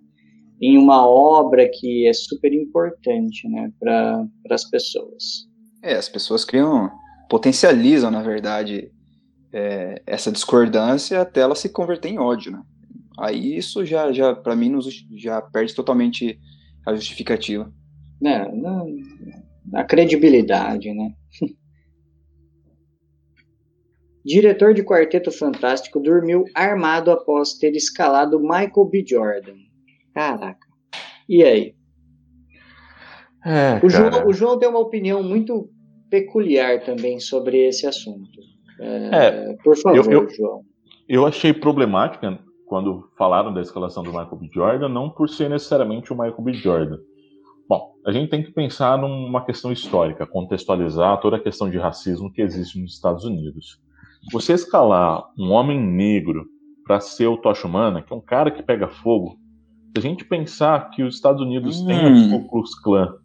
Em uma obra que é super importante, né, para as pessoas. É, as pessoas criam, potencializam, na verdade, é, essa discordância até ela se converter em ódio, né? Aí isso já, já para mim, já perde totalmente a justificativa. É, a credibilidade, né? Diretor de Quarteto Fantástico dormiu armado após ter escalado Michael B. Jordan. Caraca. E aí? É, o, João, o, João, tem uma opinião muito peculiar também sobre esse assunto. É, é, por favor, eu, eu, João. Eu achei problemática quando falaram da escalação do Michael B. Jordan, não por ser necessariamente o Michael B. Jordan. Bom, a gente tem que pensar numa questão histórica, contextualizar toda a questão de racismo que existe nos Estados Unidos. Você escalar um homem negro para ser o Tocha Humana, que é um cara que pega fogo, se a gente pensar que os Estados Unidos hum. têm o Ku Klux Klan,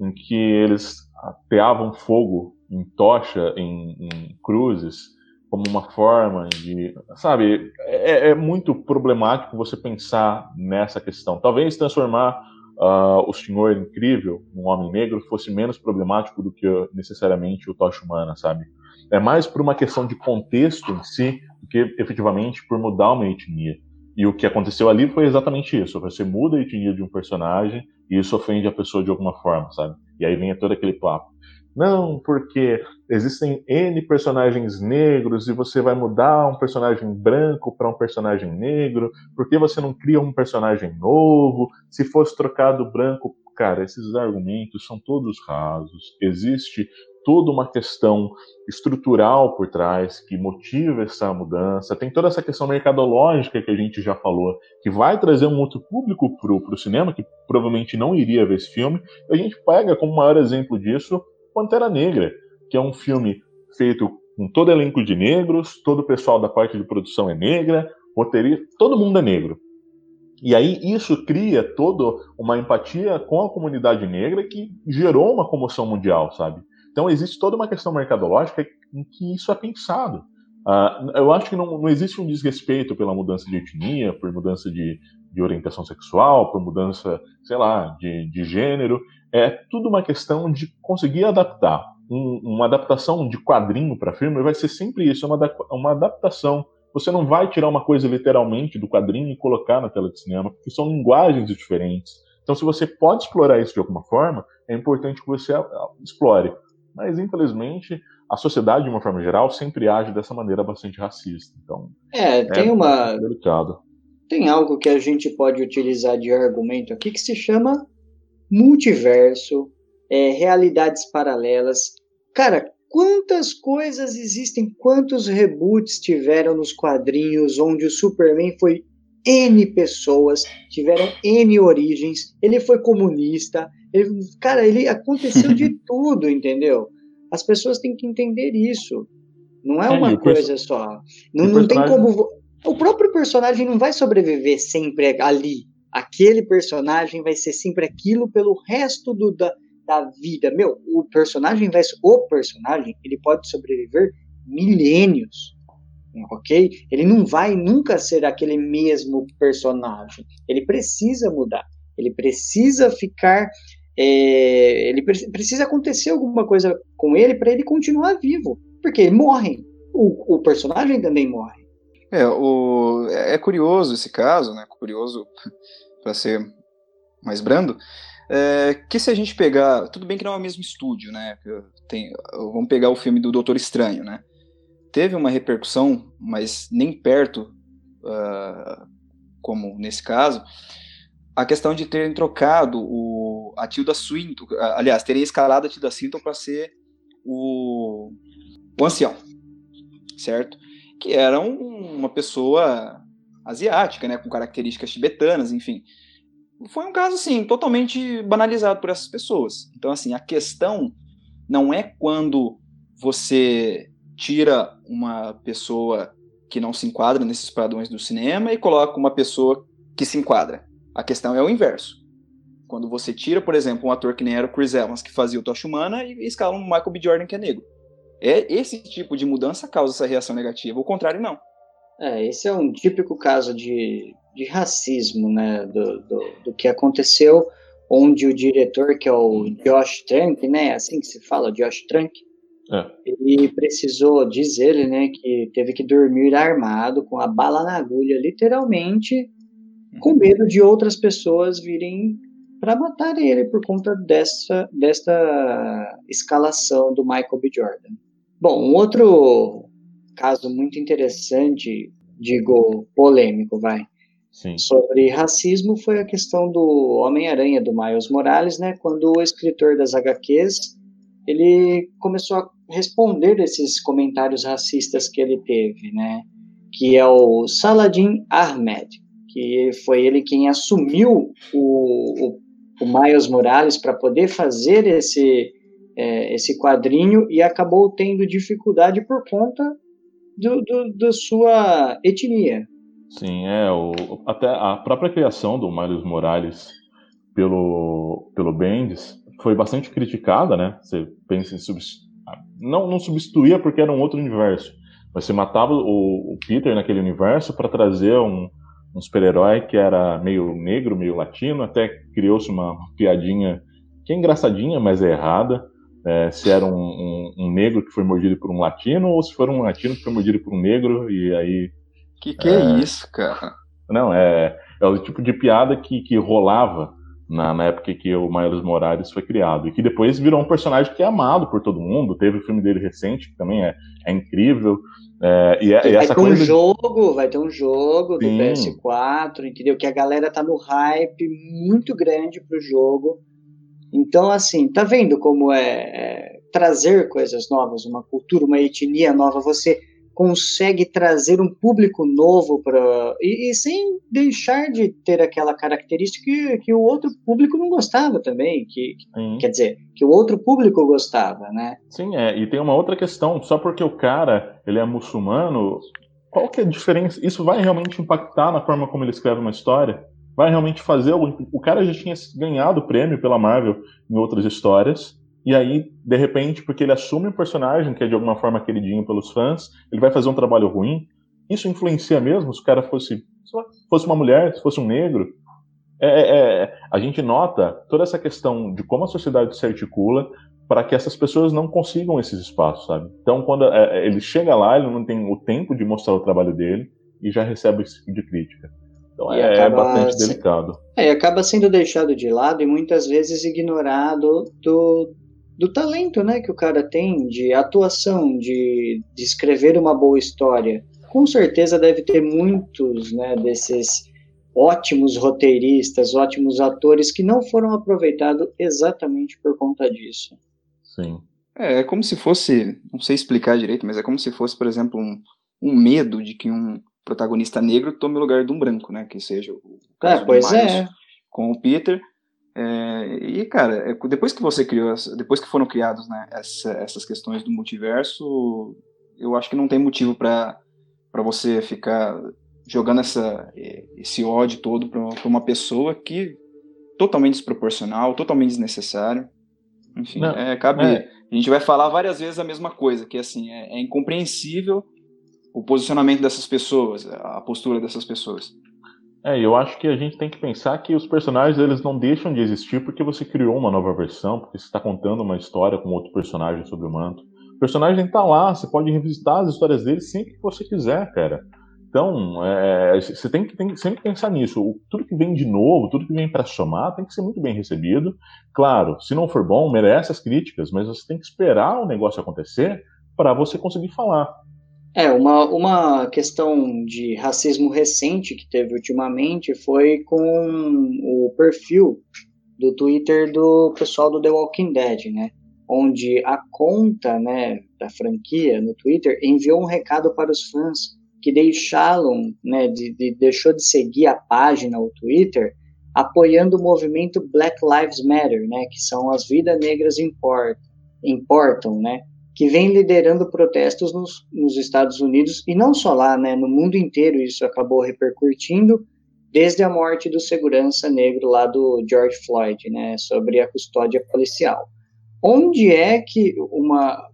em que eles ateavam fogo em tocha, em, em cruzes, como uma forma de. Sabe, é, é, muito problemático você pensar nessa questão. Talvez transformar uh, o Senhor Incrível, um homem negro, fosse menos problemático do que necessariamente o Tocha Humana, sabe? É mais por uma questão de contexto em si do que efetivamente por mudar uma etnia. E o que aconteceu ali foi exatamente isso. Você muda a etnia de um personagem e isso ofende a pessoa de alguma forma, sabe? E aí vem todo aquele papo. Não, porque existem N personagens negros e você vai mudar um personagem branco para um personagem negro, por que você não cria um personagem novo? Se fosse trocado branco, cara, esses argumentos são todos rasos. Existe toda uma questão estrutural por trás que motiva essa mudança. Tem toda essa questão mercadológica que a gente já falou, que vai trazer um outro público para o cinema, que provavelmente não iria ver esse filme. A gente pega como maior exemplo disso Pantera Negra, que é um filme feito com todo elenco de negros, todo o pessoal da parte de produção é negra, roteirista, todo mundo é negro. E aí isso cria toda uma empatia com a comunidade negra que gerou uma comoção mundial, sabe? Então existe toda uma questão mercadológica em que isso é pensado. Uh, eu acho que não, não, existe um desrespeito pela mudança de etnia, por mudança de, de orientação sexual, por mudança, sei lá, de, de gênero é tudo uma questão de conseguir adaptar. Um, uma adaptação de quadrinho para filme vai ser sempre isso, é uma, uma adaptação você não vai tirar uma coisa literalmente do quadrinho e colocar na tela de cinema, porque são linguagens diferentes. Então, se você pode explorar isso de alguma forma, é importante que você explore. Mas, infelizmente, a sociedade, de uma forma geral, sempre age dessa maneira bastante racista. Então, é, tem é uma. Delicado. Tem algo que a gente pode utilizar de argumento aqui que se chama multiverso, é, realidades paralelas. Cara, quantas coisas existem, quantos reboots tiveram nos quadrinhos onde o Superman foi N pessoas, tiveram N origens, ele foi comunista, ele, cara, ele aconteceu de tudo, entendeu? As pessoas têm que entender isso. Não é, é uma coisa só. Não, não tem como. O próprio personagem não vai sobreviver sempre ali. Aquele personagem vai ser sempre aquilo pelo resto do, da, da vida. Meu, o personagem vai. O personagem, ele pode sobreviver milênios. Ok? Ele não vai nunca ser aquele mesmo personagem. Ele precisa mudar. Ele precisa ficar é, ele precisa acontecer alguma coisa com ele para ele continuar vivo, porque ele morre. O, o personagem também morre. É, o, é curioso esse caso, né? Curioso para ser mais brando. É, que se a gente pegar, tudo bem que não é o mesmo estúdio, né? Tem, vamos pegar o filme do Doutor Estranho, né? Teve uma repercussão, mas nem perto, uh, como nesse caso, a questão de terem trocado o, a Tilda Swinton, aliás, terem escalado a Tilda Swinton para ser o, o ancião, certo? Que era um, uma pessoa asiática, né, com características tibetanas, enfim. Foi um caso, assim, totalmente banalizado por essas pessoas. Então, assim, a questão não é quando você tira uma pessoa que não se enquadra nesses padrões do cinema e coloca uma pessoa que se enquadra. A questão é o inverso. Quando você tira, por exemplo, um ator que nem era o Chris Evans, que fazia o Tocha Humana, e escala um Michael B. Jordan, que é negro. É esse tipo de mudança causa essa reação negativa, o contrário não. É, esse é um típico caso de, de racismo, né, do, do, do que aconteceu, onde o diretor, que é o Josh Trank, né, assim que se fala, Josh Trank, é. ele precisou, diz ele, né, que teve que dormir armado, com a bala na agulha, literalmente, com medo de outras pessoas virem para matar ele por conta dessa, desta escalação do Michael B. Jordan. Bom, um outro caso muito interessante, digo polêmico, vai, Sim. sobre racismo foi a questão do Homem-Aranha do Miles Morales, né? Quando o escritor das HQs ele começou a responder esses comentários racistas que ele teve, né? Que é o Saladin Ahmed, que foi ele quem assumiu o, o, o Miles Morales para poder fazer esse, é, esse quadrinho e acabou tendo dificuldade por conta do, do, da sua etnia. Sim, é. O, até a própria criação do Miles Morales pelo, pelo Bendis foi bastante criticada, né? Você pensa em substituir. Não, não substituía porque era um outro universo. Mas você matava o, o Peter naquele universo para trazer um, um super-herói que era meio negro, meio latino, até criou-se uma piadinha que é engraçadinha, mas é errada. É, se era um, um, um, negro que foi mordido por um latino ou se for um latino que foi mordido por um negro e aí. Que que é, é isso, cara? Não, é, é o tipo de piada que, que rolava na, na época que o Miles Morales foi criado. E que depois virou um personagem que é amado por todo mundo. Teve o filme dele recente, que também é, é incrível. É, e, é, e vai ter um jogo, vai ter um jogo Sim. do PS4, entendeu? Que a galera tá no hype muito grande pro jogo. Então, assim, tá vendo como é, é trazer coisas novas, uma cultura, uma etnia nova, você consegue trazer um público novo para e, e, sem deixar de ter aquela característica que, que o outro público não gostava também, que, quer dizer, que o outro público gostava, né? Sim, é, e tem uma outra questão, só porque o cara, ele é muçulmano, qual que é a diferença? Isso vai realmente impactar na forma como ele escreve uma história? Vai realmente fazer algum... O cara já tinha ganhado prêmio pela Marvel em outras histórias, e aí, de repente, porque ele assume um personagem que é de alguma forma queridinho pelos fãs, ele vai fazer um trabalho ruim. Isso influencia mesmo se o cara fosse, fosse uma mulher, se fosse um negro. É, é, é, a gente nota toda essa questão de como a sociedade se articula para que essas pessoas não consigam esses espaços, sabe? Então, quando é, é, ele chega lá, ele não tem o tempo de mostrar o trabalho dele e já recebe esse tipo de crítica. Então é, é bastante delicado. É, acaba sendo deixado de lado e muitas vezes ignorado do, do talento né, que o cara tem de atuação, de, de escrever uma boa história. Com certeza deve ter muitos né, desses ótimos roteiristas, ótimos atores que não foram aproveitados exatamente por conta disso. Sim. É, é como se fosse, não sei explicar direito, mas é como se fosse, por exemplo, um, um medo de que um protagonista negro tome o lugar de um branco, né? Que seja o caso é, pois é. com o Peter. É, e, cara, é, depois que você criou, depois que foram criados né, essa, essas questões do multiverso, eu acho que não tem motivo para você ficar jogando essa, esse ódio todo para uma pessoa que totalmente desproporcional, totalmente desnecessário. Enfim, não, é, cabe. É. A gente vai falar várias vezes a mesma coisa, que assim, é, é incompreensível o posicionamento dessas pessoas, a postura dessas pessoas. É, eu acho que a gente tem que pensar que os personagens eles não deixam de existir porque você criou uma nova versão, porque você está contando uma história com outro personagem sobre o manto. O personagem está lá, você pode revisitar as histórias dele sempre que você quiser, cara. Então, é, você tem que sempre pensar nisso. tudo que vem de novo, tudo que vem para somar, tem que ser muito bem recebido. Claro, se não for bom, merece as críticas, mas você tem que esperar o negócio acontecer para você conseguir falar. É, uma, uma questão de racismo recente que teve ultimamente foi com o perfil do Twitter do pessoal do The Walking Dead, né? Onde a conta né, da franquia no Twitter enviou um recado para os fãs que deixaram, né, de, de, deixou de seguir a página, o Twitter, apoiando o movimento Black Lives Matter, né, que são as vidas negras importam, importam, né? Que vem liderando protestos nos, nos, Estados Unidos e não só lá, né, no mundo inteiro isso acabou repercutindo desde a morte do segurança negro lá do George Floyd, né, sobre a custódia policial. Onde é que uma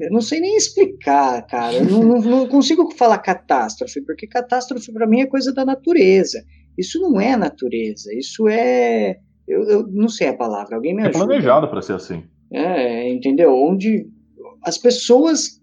eu não sei nem explicar, cara. Eu não, não, não consigo falar catástrofe, porque catástrofe para mim é coisa da natureza. Isso não é natureza, isso é. Eu, eu não sei a palavra, alguém me ajuda. É planejado para ser assim. É, entendeu? Onde as pessoas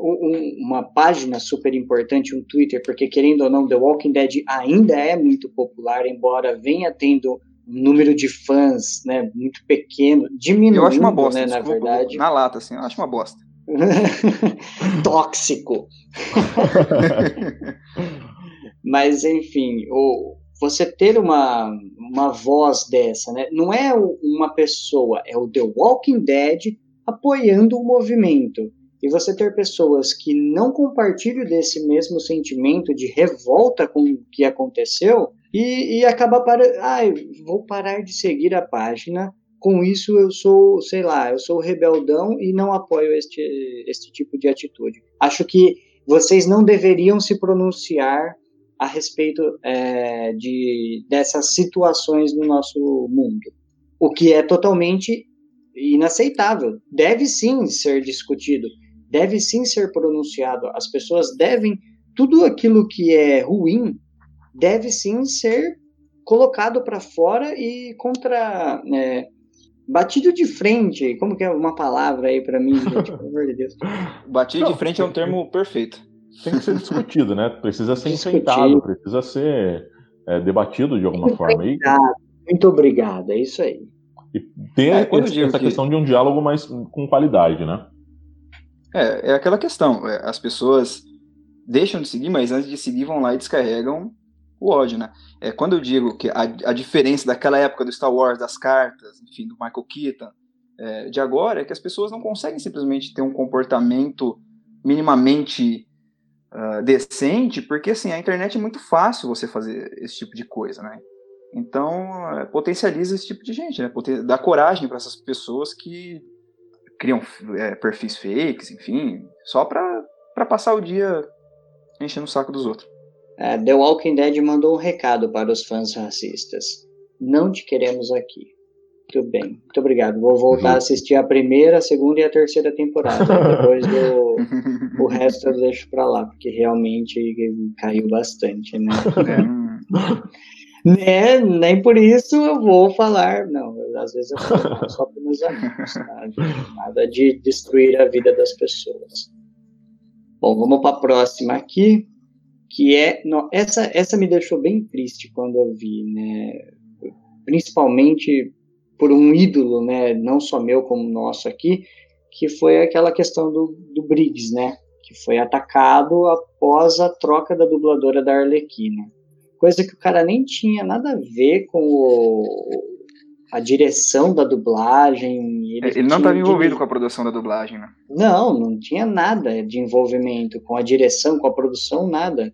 uma página super importante, um Twitter, porque querendo ou não, The Walking Dead ainda é muito popular, embora venha tendo um número de fãs, né, muito pequeno, diminuindo, eu acho uma bosta, né, na verdade. Na lata, assim, eu acho uma bosta. Tóxico. Mas, enfim, o, você ter uma, uma voz dessa, né, não é uma pessoa, é o The Walking Dead apoiando o movimento. E você ter pessoas que não compartilham desse mesmo sentimento de revolta com o que aconteceu e, e acaba para, ah, vou parar de seguir a página. Com isso eu sou, sei lá, eu sou rebeldão e não apoio este, este tipo de atitude. Acho que vocês não deveriam se pronunciar a respeito é, de dessas situações no nosso mundo, o que é totalmente inaceitável. Deve sim ser discutido, deve sim ser pronunciado. As pessoas devem, tudo aquilo que é ruim, deve sim ser colocado para fora e contra. É, batido de frente, como que é uma palavra aí para mim, gente, pelo amor de Deus. Batido Não, de frente é um termo perfeito. Tem que ser discutido, né? Precisa ser enfrentado, precisa ser é, debatido de alguma forma. Aí. Muito obrigado, é isso aí. E ter é, esse, essa que... questão de um diálogo mais com qualidade, né? É, é aquela questão. É, as pessoas deixam de seguir, mas antes de seguir vão lá e descarregam o ódio, né? É, quando eu digo que a, a diferença daquela época do Star Wars, das cartas, enfim, do Michael Keaton, é, de agora, é que as pessoas não conseguem simplesmente ter um comportamento minimamente uh, decente, porque assim, a internet é muito fácil você fazer esse tipo de coisa, né? Então, é, potencializa esse tipo de gente, né? Dá coragem para essas pessoas que criam é, perfis fakes, enfim, só para passar o dia enchendo o saco dos outros. É, The Walking Dead mandou um recado para os fãs racistas. Não te queremos aqui. Muito bem, muito obrigado. Vou voltar uhum. a assistir a primeira, a segunda e a terceira temporada. Depois do o resto eu deixo para lá, porque realmente caiu bastante, né? É. né, nem por isso eu vou falar, não, eu, às vezes eu falo só para meus amigos, tá? nada de destruir a vida das pessoas. Bom, vamos para a próxima aqui, que é, não, essa, essa me deixou bem triste quando eu vi, né, principalmente por um ídolo, né, não só meu como nosso aqui, que foi aquela questão do, do Briggs, né, que foi atacado após a troca da dubladora da Arlequina. Coisa que o cara nem tinha nada a ver com o, a direção da dublagem. Ele, ele não estava envolvido com a produção da dublagem, né? Não, não tinha nada de envolvimento com a direção, com a produção, nada.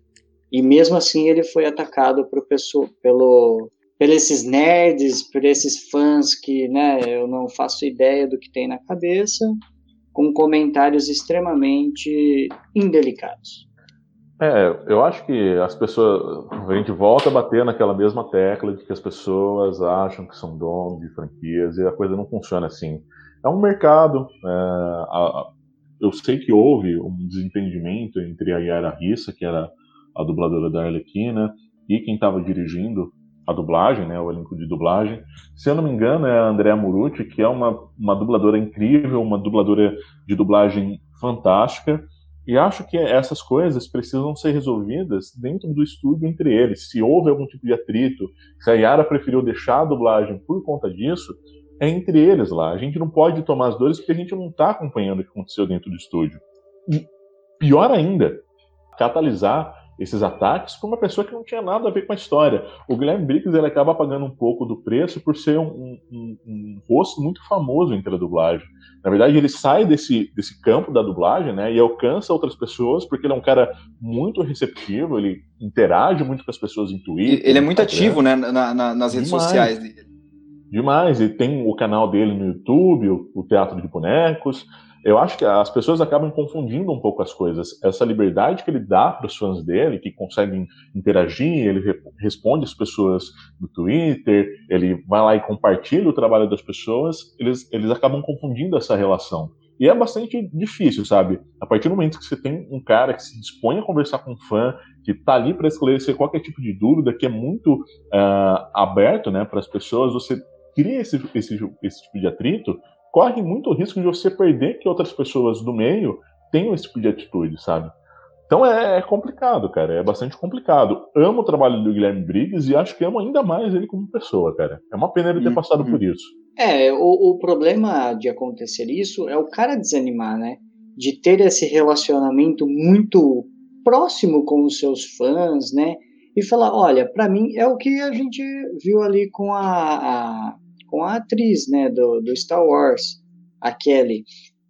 E mesmo assim ele foi atacado por pessoa, pelo, pelos esses nerds, por esses fãs que, né, eu não faço ideia do que tem na cabeça com comentários extremamente indelicados. É, eu acho que as pessoas. A gente volta a bater naquela mesma tecla de que as pessoas acham que são donos de franquias e a coisa não funciona assim. É um mercado. É, a, eu sei que houve um desentendimento entre a Yara Rissa, que era a dubladora da Arlequina, e quem estava dirigindo a dublagem, né, o elenco de dublagem. Se eu não me engano, é a Andrea Murucci, que é uma, uma dubladora incrível, uma dubladora de dublagem fantástica. E acho que essas coisas precisam ser resolvidas dentro do estúdio entre eles. Se houve algum tipo de atrito, se a Yara preferiu deixar a dublagem por conta disso, é entre eles lá. A gente não pode tomar as dores porque a gente não está acompanhando o que aconteceu dentro do estúdio. E pior ainda, catalisar esses ataques por uma pessoa que não tinha nada a ver com a história. O Guilherme Briggs ele acaba pagando um pouco do preço por ser um, um, um, rosto muito famoso entre a dublagem. Na verdade, ele sai desse, desse campo da dublagem né, e alcança outras pessoas porque ele é um cara muito receptivo, ele interage muito com as pessoas em Twitter. Ele é muito ativo né, na, na, nas redes Demais. sociais dele. Demais, e tem o canal dele no YouTube, o, o Teatro de Bonecos eu acho que as pessoas acabam confundindo um pouco as coisas. Essa liberdade que ele dá para os fãs dele, que conseguem interagir, ele re responde as pessoas no Twitter, ele vai lá e compartilha o trabalho das pessoas, eles, eles acabam confundindo essa relação. E é bastante difícil, sabe? A partir do momento que você tem um cara que se dispõe a conversar com um fã, que está ali para esclarecer qualquer tipo de dúvida, que é muito uh, aberto né, para as pessoas, você cria esse, esse, esse tipo de atrito, corre muito risco de você perder que outras pessoas do meio tenham esse tipo de atitude, sabe? Então é, é, complicado, cara. É bastante complicado. Amo o trabalho do Guilherme Briggs e acho que amo ainda mais ele como pessoa, cara. É uma pena ele ter uhum. passado por isso. É, o, o problema de acontecer isso é o cara desanimar, né? De ter esse relacionamento muito próximo com os seus fãs, né? E falar, olha, para mim é o que a gente viu ali com a, a com a atriz, né, do, do Star Wars, a Kelly.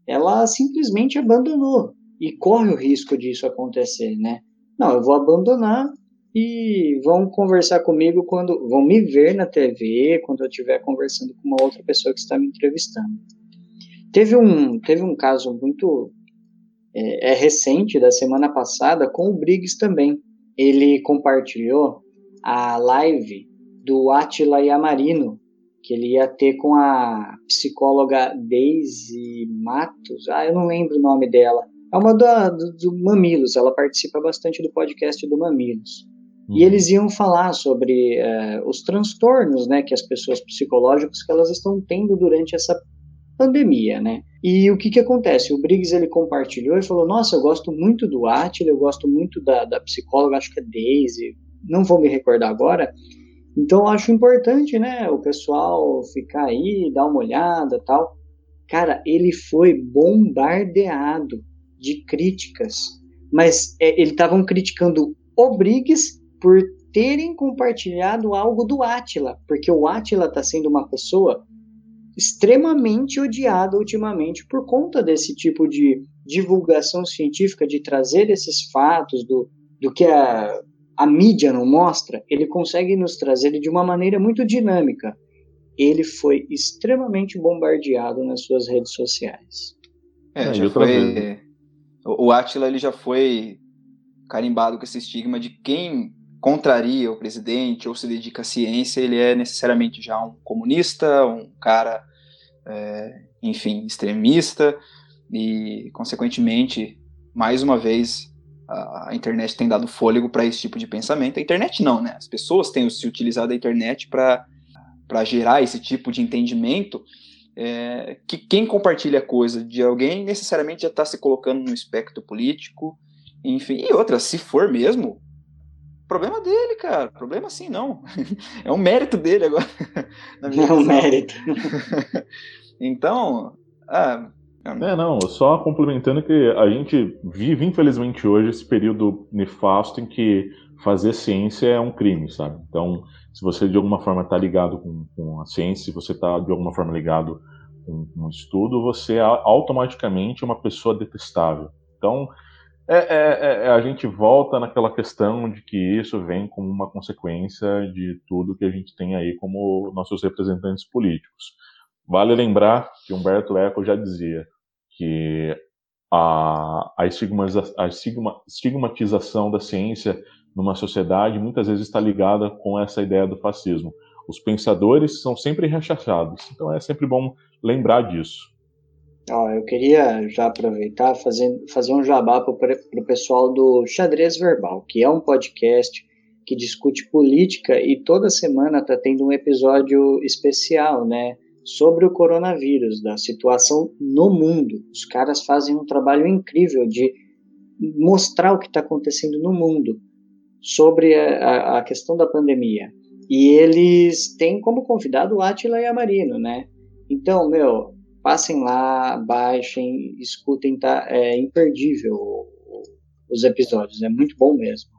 Ela simplesmente abandonou e corre o risco disso acontecer, né? Não, eu vou abandonar e vão conversar comigo quando vão me ver na TV, quando eu estiver conversando com uma outra pessoa que está me entrevistando. Teve um, teve um caso muito é, é recente da semana passada com o Briggs também. Ele compartilhou a live do Atila Yamarino, que ele ia ter com a psicóloga Daisy Matos, ah, eu não lembro o nome dela. É uma do, do, do Mamilos, ela participa bastante do podcast do Mamilos. Uhum. E eles iam falar sobre uh, os transtornos, né, que as pessoas psicológicas que elas estão tendo durante essa pandemia, né? E o que que acontece? O Briggs ele compartilhou e falou: Nossa, eu gosto muito do Attila, eu gosto muito da, da psicóloga, acho que é Daisy, não vou me recordar agora. Então acho importante, né, o pessoal ficar aí, dar uma olhada tal. Cara, ele foi bombardeado de críticas, mas é, eles estavam criticando o Briggs por terem compartilhado algo do Atila, porque o Atila está sendo uma pessoa extremamente odiada ultimamente por conta desse tipo de divulgação científica, de trazer esses fatos do, do que a a mídia não mostra, ele consegue nos trazer de uma maneira muito dinâmica. Ele foi extremamente bombardeado nas suas redes sociais. É, já foi. O Atila ele já foi carimbado com esse estigma de quem contraria o presidente ou se dedica à ciência, ele é necessariamente já um comunista, um cara, é, enfim, extremista e, consequentemente, mais uma vez a internet tem dado fôlego para esse tipo de pensamento. A internet não, né? As pessoas têm se utilizado da internet para gerar esse tipo de entendimento. É, que quem compartilha coisa de alguém necessariamente já está se colocando no espectro político, enfim. E outra, se for mesmo, problema dele, cara. Problema sim, não. é um mérito dele agora. é um mérito. então, ah, é, não, só complementando que a gente vive, infelizmente, hoje esse período nefasto em que fazer ciência é um crime, sabe? Então, se você de alguma forma está ligado com, com, a ciência, se você está de alguma forma ligado com, com o estudo, você é automaticamente uma pessoa detestável. Então, é, é, é, a gente volta naquela questão de que isso vem como uma consequência de tudo que a gente tem aí como nossos representantes políticos. Vale lembrar que Humberto Eco já dizia: que a, a, a estigmatização da ciência numa sociedade muitas vezes está ligada com essa ideia do fascismo. Os pensadores são sempre rechaçados, então é sempre bom lembrar disso. Ó, eu queria já aproveitar fazer, fazer um jabá para o pessoal do Xadrez Verbal, que é um podcast que discute política e toda semana está tendo um episódio especial, né? Sobre o coronavírus, da situação no mundo. Os caras fazem um trabalho incrível de mostrar o que está acontecendo no mundo sobre a, a, questão da pandemia. E eles têm como convidado o Atila e a Marino, né? Então, meu, passem lá, baixem, escutem, tá? É imperdível os episódios, é muito bom mesmo.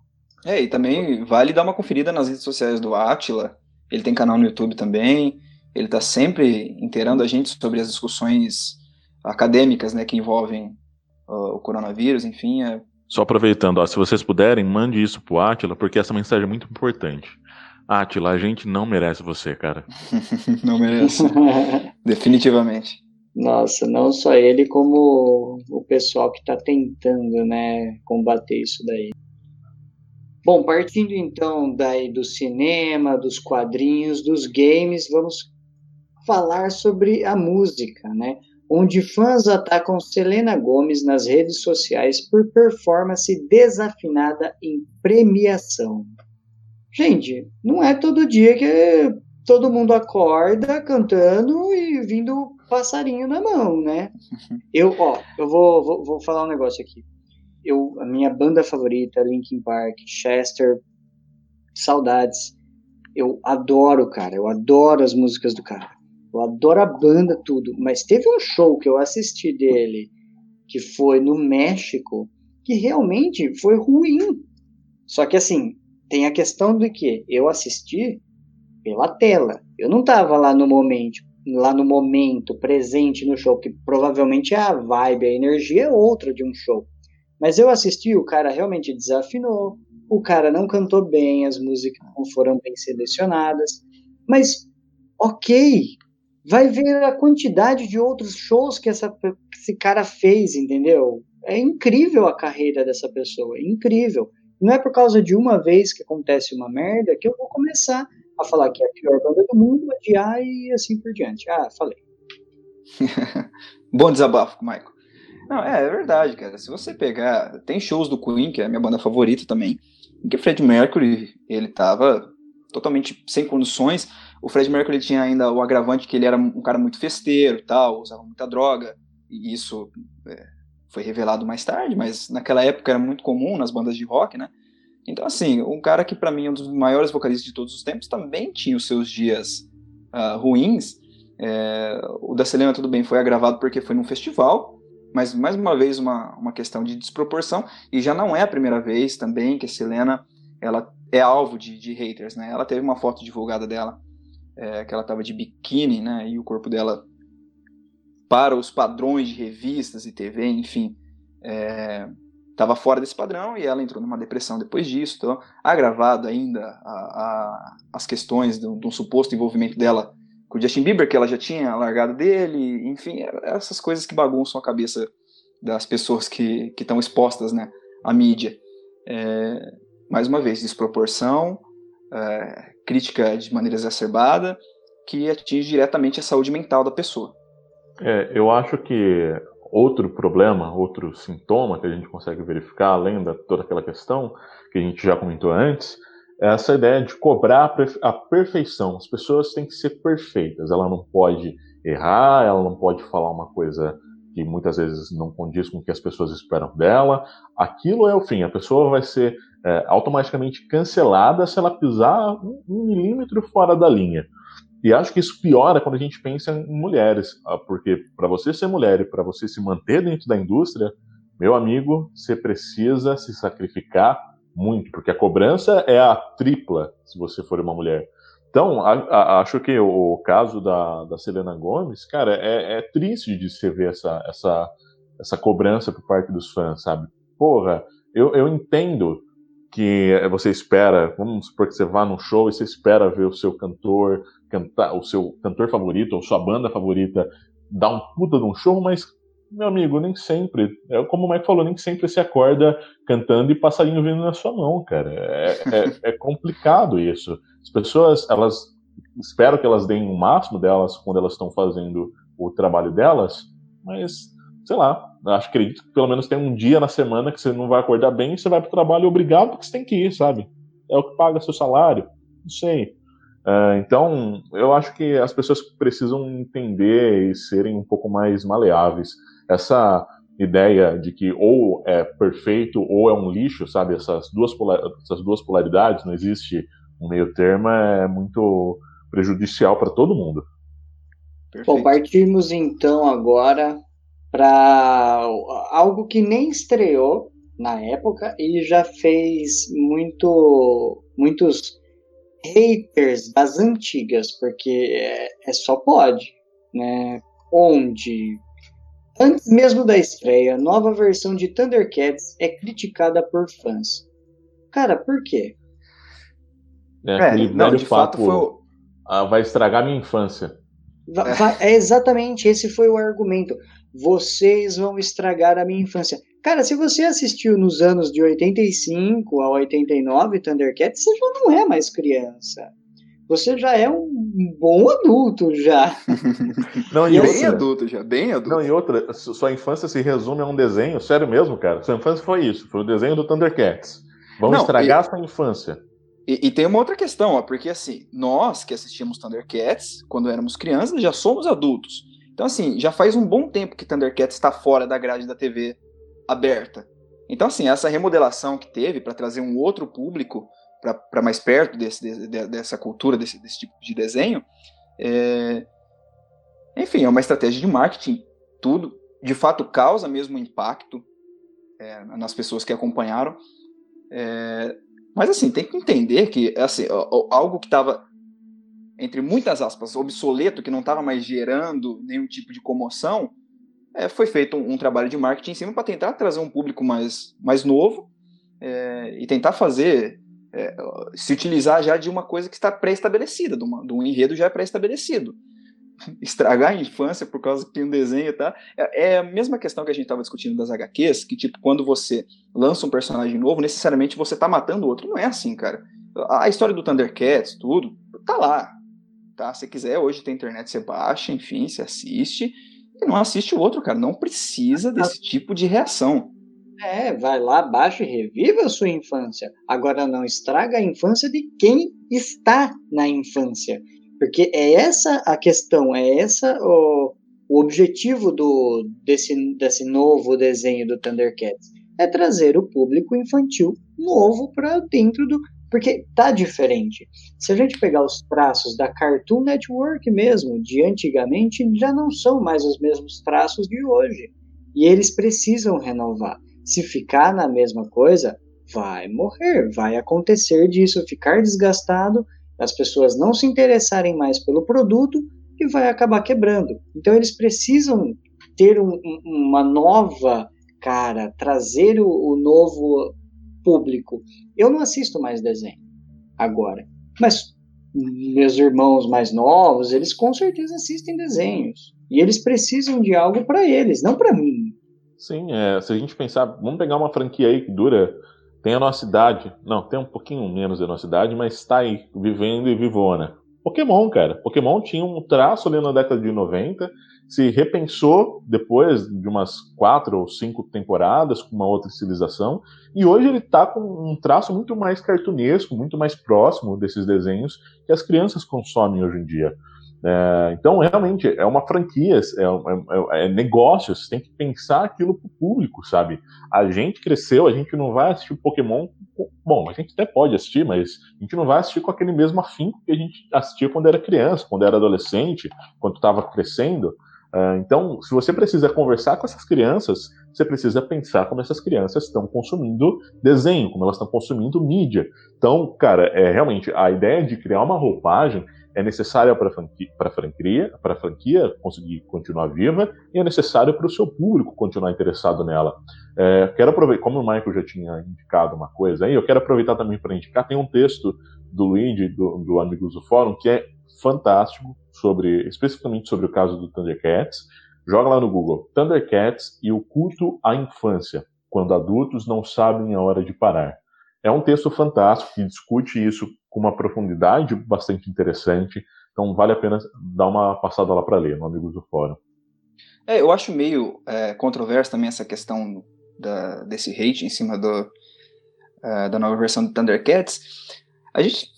É, e também vale dar uma conferida nas redes sociais do Atila. Ele tem canal no YouTube também. Ele está sempre inteirando a gente sobre as discussões acadêmicas né, que envolvem uh, o coronavírus, enfim. É... Só aproveitando, ó, se vocês puderem, mande isso pro Atila, porque essa mensagem é muito importante. Atila, a gente não merece você, cara. não merece. Definitivamente. Nossa, não só ele, como o pessoal que está tentando, né, combater isso daí. Bom, partindo então daí do cinema, dos quadrinhos, dos games, vamos falar sobre a música, né? onde fãs atacam Selena Gomes nas redes sociais por performance desafinada em premiação. Gente, não é todo dia que todo mundo acorda cantando e vindo passarinho na mão, né? Eu, ó, eu vou, vou, vou falar um negócio aqui. Eu, a minha banda favorita, Linkin Park, Chester, saudades. Eu adoro, cara, eu adoro as músicas do cara. Eu adoro a banda, tudo. Mas teve um show que eu assisti dele, que foi no México, que realmente foi ruim. Só que assim, tem a questão de que eu assisti pela tela. Eu não estava lá no momento, lá no momento presente no show, que provavelmente a vibe, a energia é outra de um show. Mas eu assisti, o cara realmente desafinou, o cara não cantou bem, as músicas não foram bem selecionadas. Mas ok, vai ver a quantidade de outros shows que essa, esse cara fez, entendeu? É incrível a carreira dessa pessoa, é incrível. Não é por causa de uma vez que acontece uma merda que eu vou começar a falar que é a pior banda do mundo, adiar e assim por diante. Ah, falei. Bom desabafo, Michael. Não, é, é, verdade, cara. Se você pegar. Tem shows do Queen, que é a minha banda favorita também, em que Fred Mercury, ele tava totalmente sem condições o Fred Mercury tinha ainda o agravante que ele era um cara muito festeiro tal, usava muita droga, e isso é, foi revelado mais tarde, mas naquela época era muito comum nas bandas de rock, né? Então, assim, um cara que para mim é um dos maiores vocalistas de todos os tempos também tinha os seus dias uh, ruins. É, o da Selena, tudo bem, foi agravado porque foi num festival, mas mais uma vez uma, uma questão de desproporção, e já não é a primeira vez também que a Selena ela é alvo de, de haters, né? Ela teve uma foto divulgada dela é, que ela estava de biquíni, né, e o corpo dela para os padrões de revistas e TV, enfim, é, fora desse padrão e ela entrou numa depressão depois disso, então, agravado ainda a, a, as questões de um suposto envolvimento dela com o Justin Bieber, que ela já tinha largado dele, enfim, é, essas coisas que bagunçam a cabeça das pessoas que estão expostas né, à mídia. É, mais uma vez, desproporção, é, crítica de maneira exacerbada que atinge diretamente a saúde mental da pessoa. É, eu acho que outro problema, outro sintoma que a gente consegue verificar, além da toda aquela questão que a gente já comentou antes, é essa ideia de cobrar a perfeição. As pessoas têm que ser perfeitas. Ela não pode errar, ela não pode falar uma coisa que muitas vezes não condiz com o que as pessoas esperam dela. Aquilo é o fim. A pessoa vai ser é, automaticamente cancelada se ela pisar um, um milímetro fora da linha. E acho que isso piora quando a gente pensa em mulheres, ah, porque para você ser mulher e para você se manter dentro da indústria, meu amigo, você precisa se sacrificar muito, porque a cobrança é a tripla se você for uma mulher. Então, a, a, acho que o, caso da, da Selena Gomes, cara, é, é, triste de se ver essa, essa, essa cobrança por parte dos fãs, sabe? Porra, eu, eu entendo que você espera, vamos supor que você vá num show e você espera ver o seu cantor cantar, o seu cantor favorito ou sua banda favorita dar um puta de um show, mas meu amigo, nem sempre, é como o Mike falou, nem sempre se acorda cantando e passarinho vindo na sua mão, cara. É, é, é complicado isso. As pessoas, elas espero que elas deem o máximo delas quando elas estão fazendo o trabalho delas, mas sei lá, acho que acredito que pelo menos tem um dia na semana que você não vai acordar bem e você vai para o trabalho obrigado porque você tem que ir, sabe? É o que paga seu salário. Não sei. Uh, então, eu acho que as pessoas precisam entender e serem um pouco mais maleáveis. Essa ideia de que ou é perfeito ou é um lixo, sabe? Essas duas, essas duas polaridades, não existe um meio termo, é muito prejudicial para todo mundo. Bom, partimos então agora para algo que nem estreou na época e já fez muito, muitos haters das antigas, porque é, é só pode, né? Onde Antes mesmo da estreia, nova versão de Thundercats é criticada por fãs. Cara, por quê? É, é não, de papo, fato foi... ah, vai estragar minha infância. Vai, vai, é exatamente, esse foi o argumento. Vocês vão estragar a minha infância. Cara, se você assistiu nos anos de 85 a 89 Thundercats, você já não é mais criança. Você já é um bom adulto já. Não, e bem adulto já, bem adulto. Não, e outra, sua infância se resume a um desenho, sério mesmo, cara. Sua infância foi isso, foi o desenho do Thundercats. Vão não, estragar e, sua infância. E, e, tem uma outra questão, ó, porque assim, nós que assistimos Thundercats, quando éramos crianças, já somos adultos. Então, assim, já faz um bom tempo que Thundercats está fora da grade da TV aberta. Então, assim, essa remodelação que teve para trazer um outro público para mais perto desse, de, dessa cultura, desse, desse, tipo de desenho, é... enfim, é uma estratégia de marketing, tudo, de fato causa mesmo impacto é, nas pessoas que acompanharam, é... mas assim, tem que entender que assim, algo que estava entre muitas aspas, obsoleto, que não estava mais gerando nenhum tipo de comoção, é, foi feito um, um, trabalho de marketing em cima para tentar trazer um público mais, mais novo é, e tentar fazer, é, se utilizar já de uma coisa que está pré-estabelecida, de, de, um enredo já pré-estabelecido. Estragar a infância por causa que tem um desenho, tá? É, é a mesma questão que a gente estava discutindo das HQs, que tipo, quando você lança um personagem novo, necessariamente você está matando o outro. Não é assim, cara. A história do Thundercats, tudo, tá lá. Tá? Se quiser, hoje tem internet, você baixa, enfim, você assiste e não assiste o outro, cara. Não precisa desse tipo de reação. É, vai lá, baixa e reviva a sua infância. Agora não estraga a infância de quem está na infância. Porque é essa a questão, é essa o, o objetivo do, desse, desse novo desenho do Thundercats. É trazer o público infantil novo para dentro do, porque tá diferente. Se a gente pegar os traços da Cartoon Network mesmo, de antigamente, já não são mais os mesmos traços de hoje. E eles precisam renovar. Se ficar na mesma coisa, vai morrer, vai acontecer disso ficar desgastado, as pessoas não se interessarem mais pelo produto e vai acabar quebrando. Então eles precisam ter um, uma nova cara, trazer o, o novo público. Eu não assisto mais desenho agora, mas meus irmãos mais novos, eles com certeza assistem desenhos. E eles precisam de algo para eles, não para mim. Sim, é, se a gente pensar, vamos pegar uma franquia aí que dura, tem a nossa idade, não, tem um pouquinho menos da nossa idade, mas está aí, vivendo e vivona. Pokémon, cara. Pokémon tinha um traço ali na década de 90, se repensou depois de umas quatro ou cinco temporadas com uma outra estilização, e hoje ele tá com um traço muito mais cartunesco, muito mais próximo desses desenhos que as crianças consomem hoje em dia. É, então, realmente, é uma franquia, é, é, é, negócio, você tem que pensar aquilo pro público, sabe? A gente cresceu, a gente não vai assistir Pokémon. Bom, a gente até pode assistir, mas a gente não vai assistir com aquele mesmo afinco que a gente assistia quando era criança, quando era adolescente, quando estava crescendo. É, então, se você precisa conversar com essas crianças, você precisa pensar como essas crianças estão consumindo desenho, como elas estão consumindo mídia. Então, cara, é realmente a ideia de criar uma roupagem é necessária para a franquia, franquia, a franquia conseguir continuar viva e é necessário para o seu público continuar interessado nela. É, quero aproveitar, como o Michael já tinha indicado uma coisa aí, eu quero aproveitar também para indicar, tem um texto do Luigi, do, do Amigos do Fórum, que é fantástico, sobre, especificamente sobre o caso do Thundercats. Joga lá no Google, Thundercats e o culto à infância, quando adultos não sabem a hora de parar. É um texto fantástico que discute isso com uma profundidade bastante interessante. Então vale a pena dar uma passada lá para ler, no Amigos do Fórum. É, eu acho meio é, controverso também essa questão da, desse hate em cima do, uh, da nova versão do Thundercats. A gente,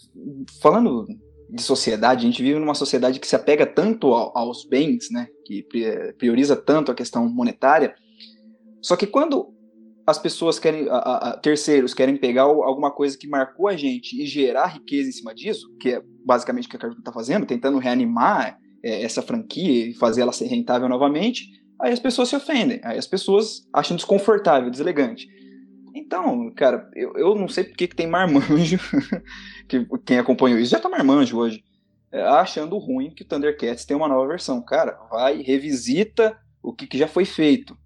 falando de sociedade, a gente vive numa sociedade que se apega tanto ao, aos bens, né, que prioriza tanto a questão monetária. Só que quando as pessoas querem, a, a, terceiros querem pegar alguma coisa que marcou a gente e gerar riqueza em cima disso, que é basicamente o que a Cartoon está fazendo, tentando reanimar é, essa franquia e fazer ela ser rentável novamente, aí as pessoas se ofendem, aí as pessoas acham desconfortável, deselegante. Então, cara, eu, eu não sei porque que tem marmanjo, que quem acompanhou isso já tá marmanjo hoje, é, achando ruim que o Thundercats tem uma nova versão. Cara, vai, revisita o que, que já foi feito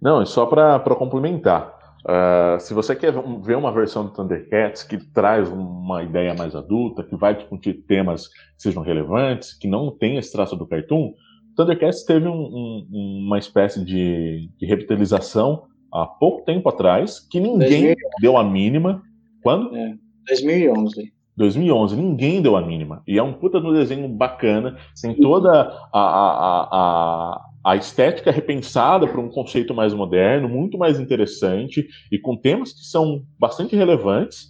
não, e só para complementar. Uh, se você quer ver uma versão do Thundercats que traz uma ideia mais adulta, que vai discutir temas que sejam relevantes, que não tem esse traço do cartoon, Thundercats teve um, um, uma espécie de, de, revitalização há pouco tempo atrás, que ninguém 2011. deu a mínima. Quando? É, 2011. 2011, ninguém deu a mínima. E é um puta no desenho bacana, sem toda a, a, a, a estética repensada para um conceito mais moderno, muito mais interessante e com temas que são bastante relevantes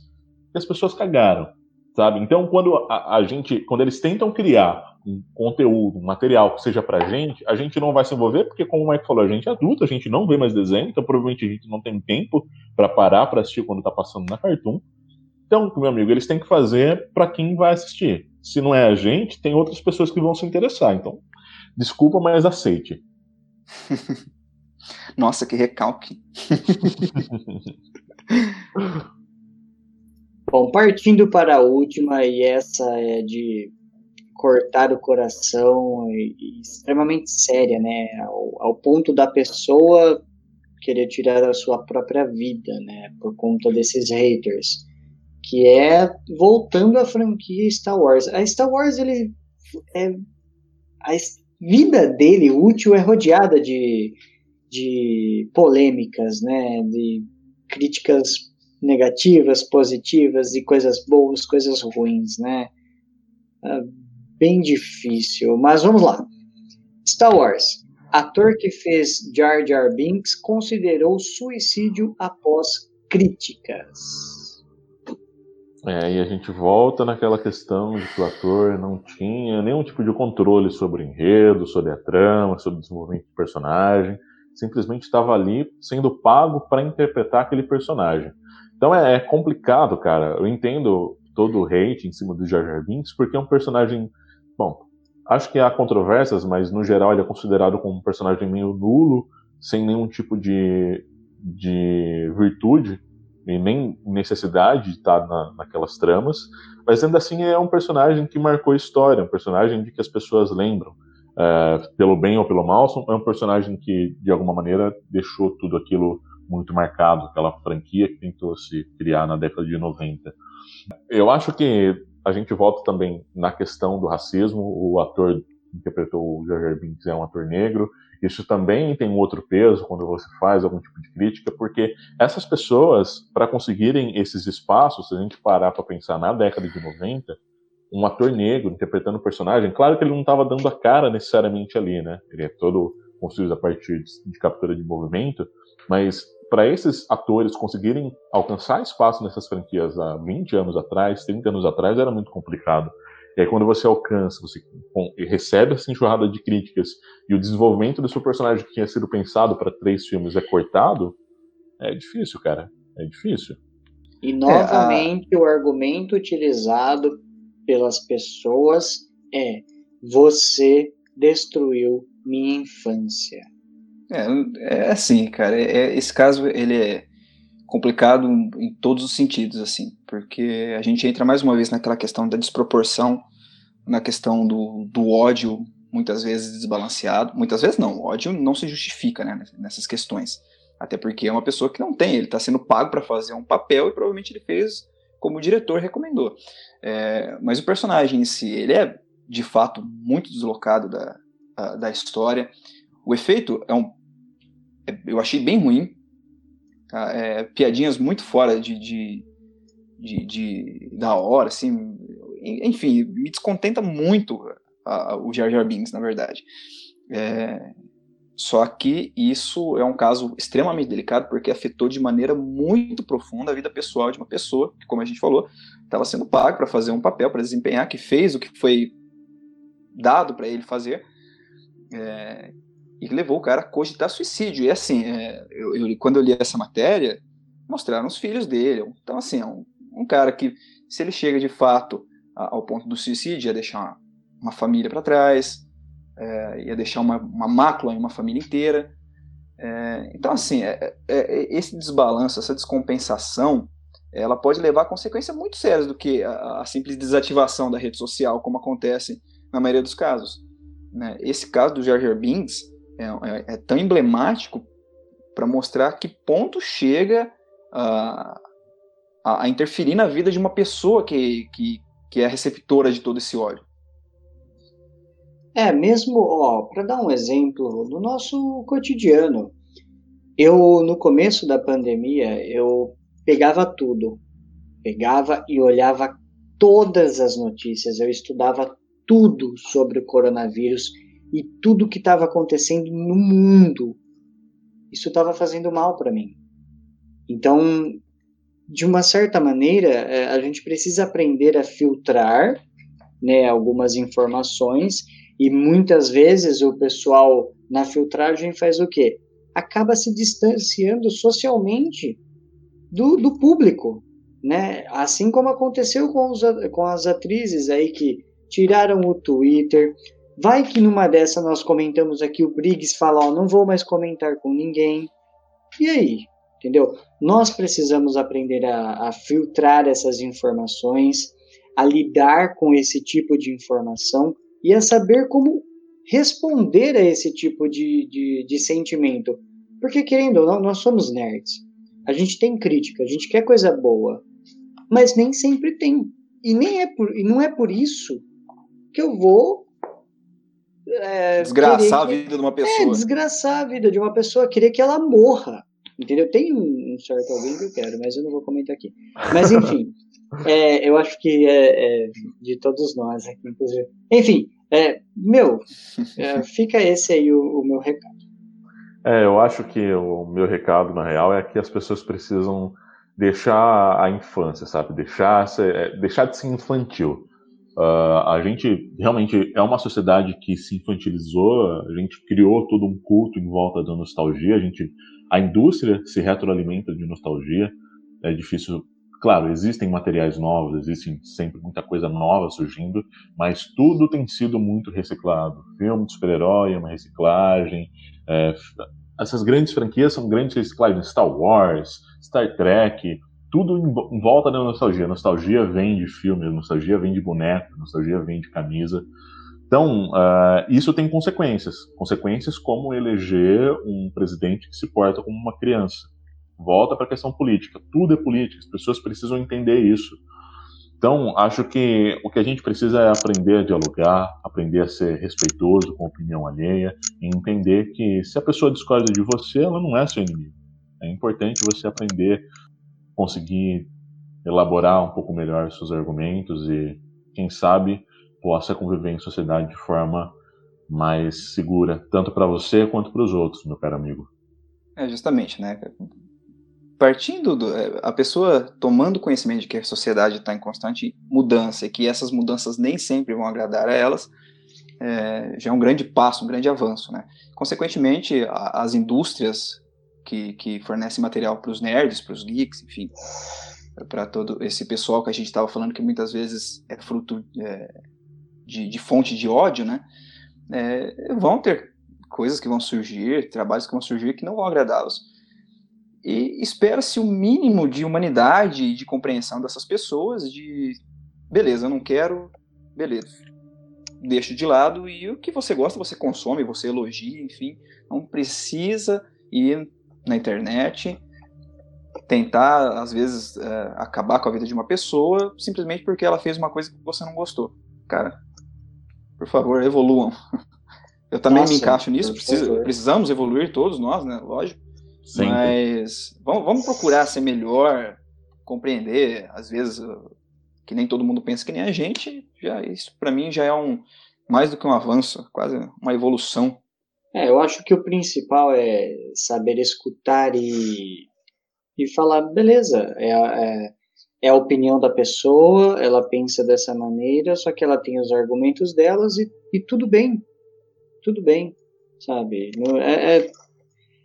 que as pessoas cagaram, sabe? Então, quando a, a gente, quando eles tentam criar um conteúdo, um material que seja pra gente, a gente não vai se envolver porque, como o Mike falou, a gente é adulto, a gente não vê mais desenho, então provavelmente a gente não tem tempo para parar para assistir quando tá passando na Cartoon. Então, meu amigo, eles têm que fazer para quem vai assistir. Se não é a gente, tem outras pessoas que vão se interessar. Então, desculpa, mas aceite. Nossa, que recalque. Bom, partindo para a última, e essa é de cortar o coração e, e extremamente séria, né? Ao, ao, ponto da pessoa querer tirar a sua própria vida, né? Por conta desses haters. Que é voltando à franquia Star Wars. A Star Wars, ele é. A, vida dele útil é rodeada de, de polêmicas, né? De críticas negativas, positivas, e coisas boas, coisas ruins, né? É bem difícil, mas vamos lá. Star Wars. Ator que fez Jar Jar Binks considerou suicídio após críticas. É, e a gente volta naquela questão de que o ator não tinha nenhum tipo de controle sobre o enredo, sobre a trama, sobre o desenvolvimento do personagem, simplesmente estava ali sendo pago para interpretar aquele personagem. Então é, é, complicado, cara. Eu entendo todo o hate em cima do Jar Jar Binks, porque é um personagem, bom, acho que há controvérsias, mas no geral ele é considerado como um personagem meio nulo, sem nenhum tipo de, de virtude e nem necessidade de estar na, naquelas tramas, mas ainda assim é um personagem que marcou a história, um personagem de que as pessoas lembram, é, pelo bem ou pelo mal, é um personagem que de alguma maneira deixou tudo aquilo muito marcado, aquela franquia que tentou se criar na década de 90. Eu acho que a gente volta também na questão do racismo, o ator que interpretou o Jar Jar Binks é um ator negro, isso também tem um outro peso quando você faz algum tipo de crítica, porque essas pessoas, para conseguirem esses espaços, se a gente parar para pensar na década de 90, um ator negro interpretando o personagem, claro que ele não estava dando a cara necessariamente ali, né? Ele é todo construído a partir de captura de movimento, mas para esses atores conseguirem alcançar espaço nessas franquias há 20 anos atrás, 30 anos atrás, era muito complicado. E aí, quando você alcança, você recebe essa enxurrada de críticas e o desenvolvimento do seu personagem que tinha sido pensado para três filmes é cortado, é difícil, cara. É difícil. E novamente é, a... o argumento utilizado pelas pessoas é: você destruiu minha infância. É, é assim, cara. É, é, esse caso ele é complicado em todos os sentidos, assim, porque a gente entra mais uma vez naquela questão da desproporção, na questão do, do ódio muitas vezes desbalanceado, muitas vezes não, o ódio não se justifica né, nessas questões, até porque é uma pessoa que não tem, ele está sendo pago para fazer um papel e provavelmente ele fez como o diretor recomendou. É, mas o personagem em si, ele é de fato muito deslocado da, da história. O efeito é um, é, eu achei bem ruim, Tá? É, piadinhas muito fora de, de, de, de, da hora, assim. Enfim, me descontenta muito a, a, o Jar Jar Binks, na verdade. É, só que isso é um caso extremamente delicado porque afetou de maneira muito profunda a vida pessoal de uma pessoa que, como a gente falou, estava sendo pago para fazer um papel, para desempenhar, que fez o que foi dado para ele fazer. É, e levou o cara a cogitar suicídio. E assim, é, eu, eu, quando eu li essa matéria, mostraram os filhos dele. Então, assim, é um, um cara que, se ele chega de fato ao ponto do suicídio, ia deixar uma, família para trás, é, ia deixar uma, uma mácula em uma família inteira. É, então, assim, é, é, é, esse desbalanço, essa descompensação, ela pode levar a consequências muito sérias do que a, a simples desativação da rede social, como acontece na maioria dos casos. Né? Esse caso do Jar Jar Binks, é, é tão emblemático para mostrar que ponto chega a, a, a, interferir na vida de uma pessoa que, que, que é receptora de todo esse ódio. É, mesmo, ó, para dar um exemplo do nosso cotidiano, eu no começo da pandemia eu pegava tudo, pegava e olhava todas as notícias, eu estudava tudo sobre o coronavírus e tudo que estava acontecendo no mundo, isso estava fazendo mal para mim. Então, de uma certa maneira, é, a gente precisa aprender a filtrar né, algumas informações e muitas vezes o pessoal na filtragem faz o quê? Acaba se distanciando socialmente do, do público, né? Assim como aconteceu com, os, com as atrizes aí que tiraram o Twitter, Vai que numa dessa nós comentamos aqui, o Briggs fala, ó, não vou mais comentar com ninguém. E aí? Entendeu? Nós precisamos aprender a, a filtrar essas informações, a lidar com esse tipo de informação e a saber como responder a esse tipo de, de, de sentimento. Porque, querendo ou não, nós somos nerds. A gente tem crítica, a gente quer coisa boa. Mas nem sempre tem. E, nem é por, e não é por isso que eu vou é, desgraçar que, a vida de uma pessoa. É, desgraçar a vida de uma pessoa, querer que ela morra. Entendeu? Tem um, certo alguém que eu quero, mas eu não vou comentar aqui. Mas enfim, é, eu acho que é, é, de todos nós aqui, inclusive. Enfim, é, meu, é, fica esse aí o, o, meu recado. É, eu acho que o meu recado, na real, é que as pessoas precisam deixar a infância, sabe? Deixar, deixar de ser infantil. Uh, a gente realmente é uma sociedade que se infantilizou, a gente criou todo um culto em volta da nostalgia, a gente, a indústria se retroalimenta de nostalgia, é difícil, claro, existem materiais novos, existem sempre muita coisa nova surgindo, mas tudo tem sido muito reciclado. Filme de super-herói é uma reciclagem, é, essas grandes franquias são grandes reciclagens, Star Wars, Star Trek, tudo em, volta da nostalgia. Nostalgia vem de filme, nostalgia vem de boneco, nostalgia vem de camisa. Então, uh, isso tem consequências. Consequências como eleger um presidente que se porta como uma criança. Volta para a questão política. Tudo é política, as pessoas precisam entender isso. Então, acho que o que a gente precisa é aprender a dialogar, aprender a ser respeitoso com a opinião alheia e entender que se a pessoa discorda de você, ela não é seu inimigo. É importante você aprender conseguir elaborar um pouco melhor seus argumentos e quem sabe, possa conviver em sociedade de forma mais segura, tanto para você quanto para os outros, meu caro amigo. É, justamente, né? Partindo do. É, a pessoa tomando conhecimento de que a sociedade está em constante mudança e que essas mudanças nem sempre vão agradar a elas, é, já é um grande passo, um grande avanço, né? Consequentemente, a, as indústrias que, que fornecem material para os nerds, para os geeks, enfim, para todo esse pessoal que a gente estava falando que muitas vezes é fruto é, de, de, fonte de ódio, né? É, vão ter coisas que vão surgir, trabalhos que vão surgir que não vão agradá-los. E espera-se o um mínimo de humanidade e de compreensão dessas pessoas, de beleza, eu não quero, beleza, deixa de lado e o que você gosta você consome, você elogia, enfim, não precisa ir na internet tentar, às vezes, é, acabar com a vida de uma pessoa simplesmente porque ela fez uma coisa que você não gostou. Cara, por favor, evoluam. Eu também Nossa, me encaixo nisso, preciso, precisamos evoluir todos nós, né? Lógico. Sempre. Mas vamos, vamos procurar ser melhor, compreender, às vezes, que nem todo mundo pensa que nem a gente. Já isso para mim já é um mais do que um avanço, quase uma evolução. É, eu acho que o principal é saber escutar e e falar, beleza, é, é, é a opinião da pessoa, ela pensa dessa maneira, só que ela tem os argumentos delas e, e tudo bem, tudo bem, sabe? É, é,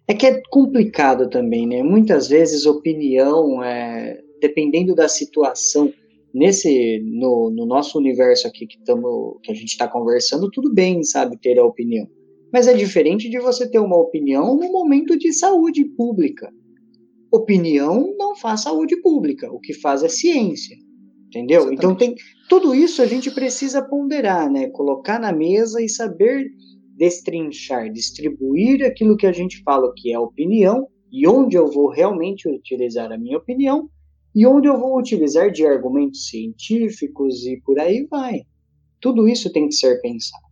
é, que é complicado também, né? Muitas vezes opinião, é, dependendo da situação, nesse no, no nosso universo aqui que, tamo, que a gente está conversando, tudo bem, sabe, ter a opinião. Mas é diferente de você ter uma opinião no momento de saúde pública opinião não faz saúde pública, o que faz é ciência. Entendeu? Exatamente. Então tem tudo isso a gente precisa ponderar, né? Colocar na mesa e saber destrinchar, distribuir aquilo que a gente fala que é opinião e onde eu vou realmente utilizar a minha opinião e onde eu vou utilizar de argumentos científicos e por aí vai. Tudo isso tem que ser pensado.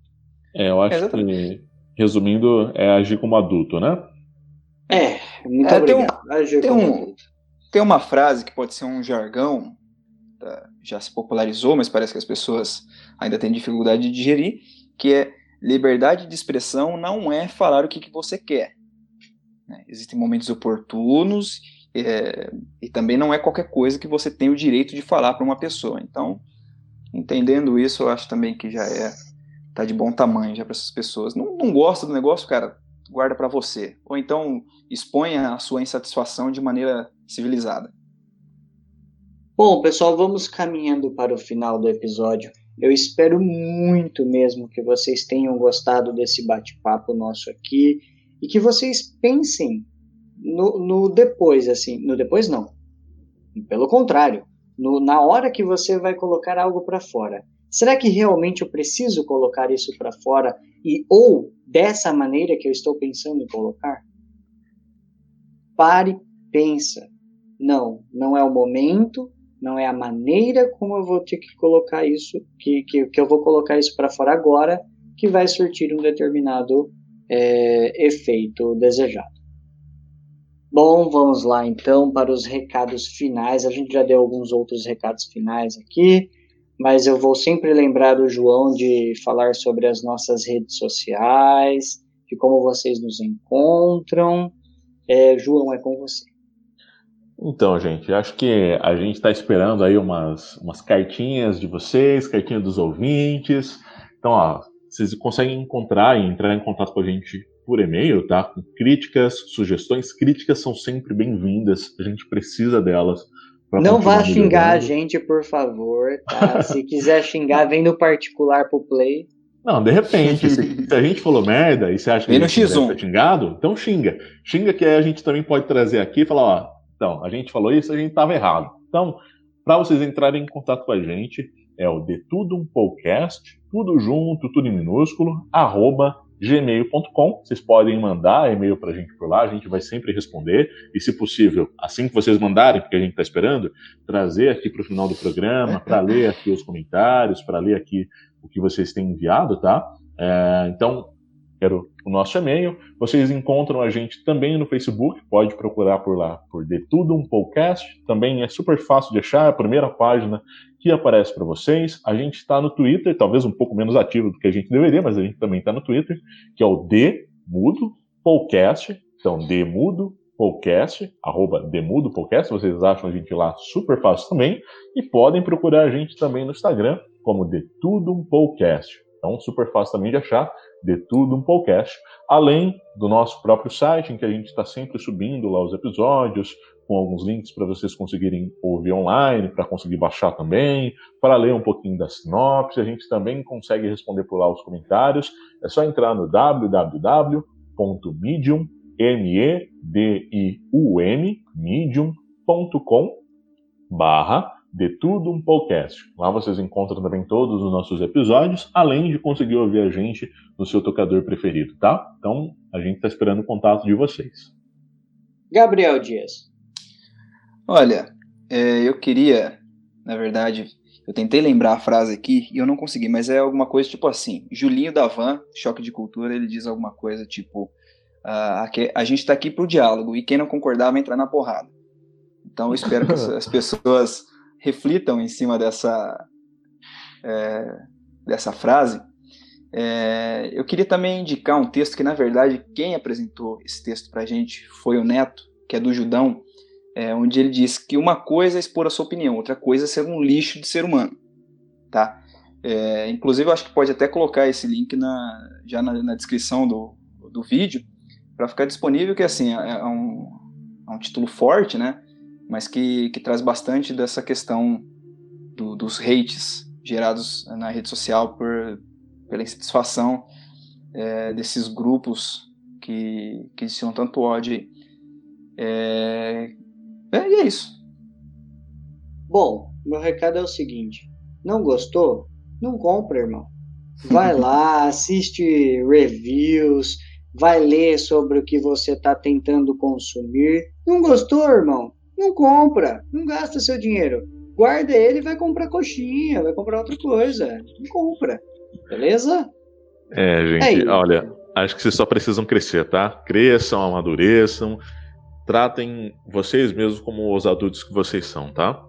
É, eu acho Exatamente. que, resumindo, é agir como adulto, né? É, muito é, obrigado. Tem, um, tem, um, tem, uma frase que pode ser um jargão, tá, já se popularizou, mas parece que as pessoas ainda têm dificuldade de digerir, que é liberdade de expressão não é falar o que, que você quer. Né? Existem momentos oportunos é, e também não é qualquer coisa que você tem o direito de falar para uma pessoa. Então, entendendo isso, eu acho também que já é tá de bom tamanho já para essas pessoas. Não, não gosta do negócio, cara, guarda para você. Ou então exponha a sua insatisfação de maneira civilizada. Bom, pessoal, vamos caminhando para o final do episódio. Eu espero muito mesmo que vocês tenham gostado desse bate-papo nosso aqui e que vocês pensem no, no, depois, assim, no depois não. Pelo contrário, no, na hora que você vai colocar algo para fora. Será que realmente eu preciso colocar isso para fora e ou dessa maneira que eu estou pensando em colocar? Pare, pensa. Não, não é o momento, não é a maneira como eu vou ter que colocar isso, que, que, que eu vou colocar isso para fora agora, que vai surtir um determinado é, efeito desejado. Bom, vamos lá então para os recados finais. A gente já deu alguns outros recados finais aqui mas eu vou sempre lembrar do João de falar sobre as nossas redes sociais, de como vocês nos encontram. É, João, é com você. Então, gente, acho que a gente está esperando aí umas, umas cartinhas de vocês, cartinha dos ouvintes. Então, ó, vocês conseguem encontrar e entrar em contato com a gente por e-mail, tá? Com críticas, sugestões. Críticas são sempre bem-vindas, a gente precisa delas não vá xingar a gente, por favor, tá? Se quiser xingar, vem no particular pro play. Não, de repente, se, se, a gente falou merda e você acha que vem a gente X1. xingado, então xinga. Xinga que aí a gente também pode trazer aqui e falar, ó, então, a gente falou isso, a gente tava errado. Então, para vocês entrarem em contato com a gente, é o de tudo um podcast, tudo junto, tudo em minúsculo, arroba gmail.com. Vocês podem mandar e-mail para a gente por lá, a gente vai sempre responder. E, se possível, assim que vocês mandarem, porque a gente está esperando, trazer aqui para o final do programa, para ler aqui os comentários, para ler aqui o que vocês têm enviado, tá? É, então, era o, nosso e-mail. Vocês encontram a gente também no Facebook, pode procurar por lá, por De Tudo Um Podcast. Também é super fácil de achar, é a primeira página que aparece para vocês. A gente está no Twitter, talvez um pouco menos ativo do que a gente deveria, mas a gente também está no Twitter, que é o D Mudo Podcast. Então, D Mudo Podcast, arroba Demudo Podcast, vocês acham a gente lá super fácil também, e podem procurar a gente também no Instagram, como De Tudo Um Podcast. Então, super fácil também de achar, De Tudo Um Podcast, além do nosso próprio site, em que a gente está sempre subindo lá os episódios, com alguns links para vocês conseguirem ouvir online, para conseguir baixar também, para ler um pouquinho da sinopse. A gente também consegue responder por lá os comentários. É só entrar no www.medium.com M-E-D-I-U-M, medium.com barra de tudo um podcast. Lá vocês encontram também todos os nossos episódios, além de conseguir ouvir a gente no seu tocador preferido, tá? Então, a gente está esperando o contato de vocês. Gabriel Dias. Olha, é, eu queria, na verdade, eu tentei lembrar a frase aqui e eu não consegui, mas é alguma coisa tipo assim: Julinho da Van, Choque de Cultura, ele diz alguma coisa tipo a, a gente está aqui para o diálogo e quem não concordar vai entrar na porrada. Então eu espero que as pessoas reflitam em cima dessa, é, dessa frase. É, eu queria também indicar um texto que, na verdade, quem apresentou esse texto para a gente foi o Neto, que é do Judão, é, onde ele diz que uma coisa é expor a sua opinião, outra coisa é ser um lixo de ser humano. Tá? É, inclusive, eu acho que pode até colocar esse link na, já na, na descrição do, do vídeo, para ficar disponível, que assim, é, é um, é um título forte, né? Mas que, que traz bastante dessa questão do, dos hates gerados na rede social por, pela insatisfação é, desses grupos que, que ensinam tanto ódio. É, é, e é isso. Bom, meu recado é o seguinte: não gostou? Não compra, irmão. Vai lá, assiste reviews, vai ler sobre o que você está tentando consumir. Não gostou, irmão? Não compra, não gasta seu dinheiro. Guarda ele e vai comprar coxinha, vai comprar outra coisa. Não compra, beleza? É, gente, é olha, acho que vocês só precisam crescer, tá? Cresçam, amadureçam, tratem vocês mesmos como os adultos que vocês são, tá?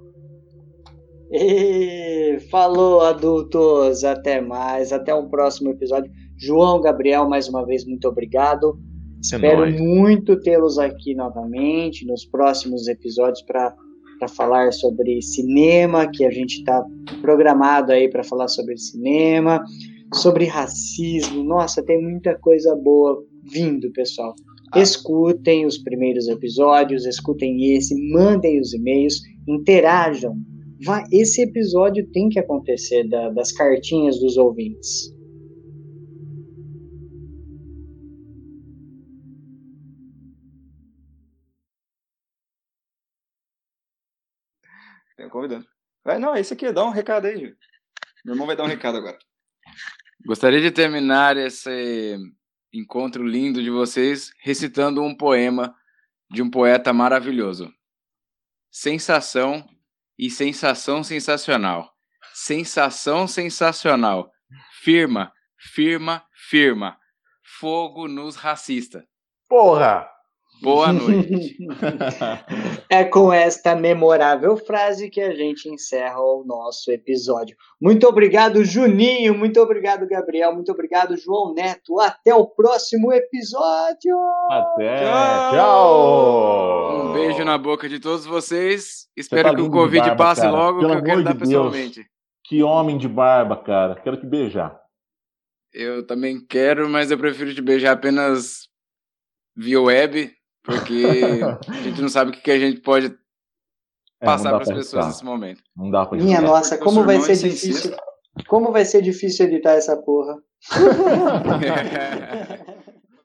E falou, adultos. Até mais. Até um próximo episódio. João, Gabriel, mais uma vez, muito obrigado. É Espero nóis. muito tê-los aqui novamente nos próximos episódios para falar sobre cinema, que a gente está programado aí para falar sobre cinema, sobre racismo. Nossa, tem muita coisa boa vindo, pessoal. Ah. Escutem os primeiros episódios, escutem esse, mandem os e-mails, interajam. Vai, esse episódio tem que acontecer da, das cartinhas dos ouvintes. Tenho convidando. Vai, não, esse aqui, dá um recado aí. Meu irmão vai dar um recado agora. Gostaria de terminar esse encontro lindo de vocês recitando um poema de um poeta maravilhoso. Sensação e sensação sensacional. Sensação sensacional. Firma, firma, firma. Fogo nos racista. Porra! Boa noite. é com esta memorável frase que a gente encerra o nosso episódio. Muito obrigado, Juninho. Muito obrigado, Gabriel. Muito obrigado, João Neto. Até o próximo episódio. Até. Tchau. Tchau. Um beijo na boca de todos vocês. Espero tá que o Covid barba, passe cara. logo, Pelo que eu quero dar de pessoalmente. Que homem de barba, cara. Quero te beijar. Eu também quero, mas eu prefiro te beijar apenas via web porque a gente não sabe o que a gente pode é, passar para as pessoas nesse momento. Não dá pra Minha nossa, como vai ser difícil. Como vai ser difícil editar essa porra?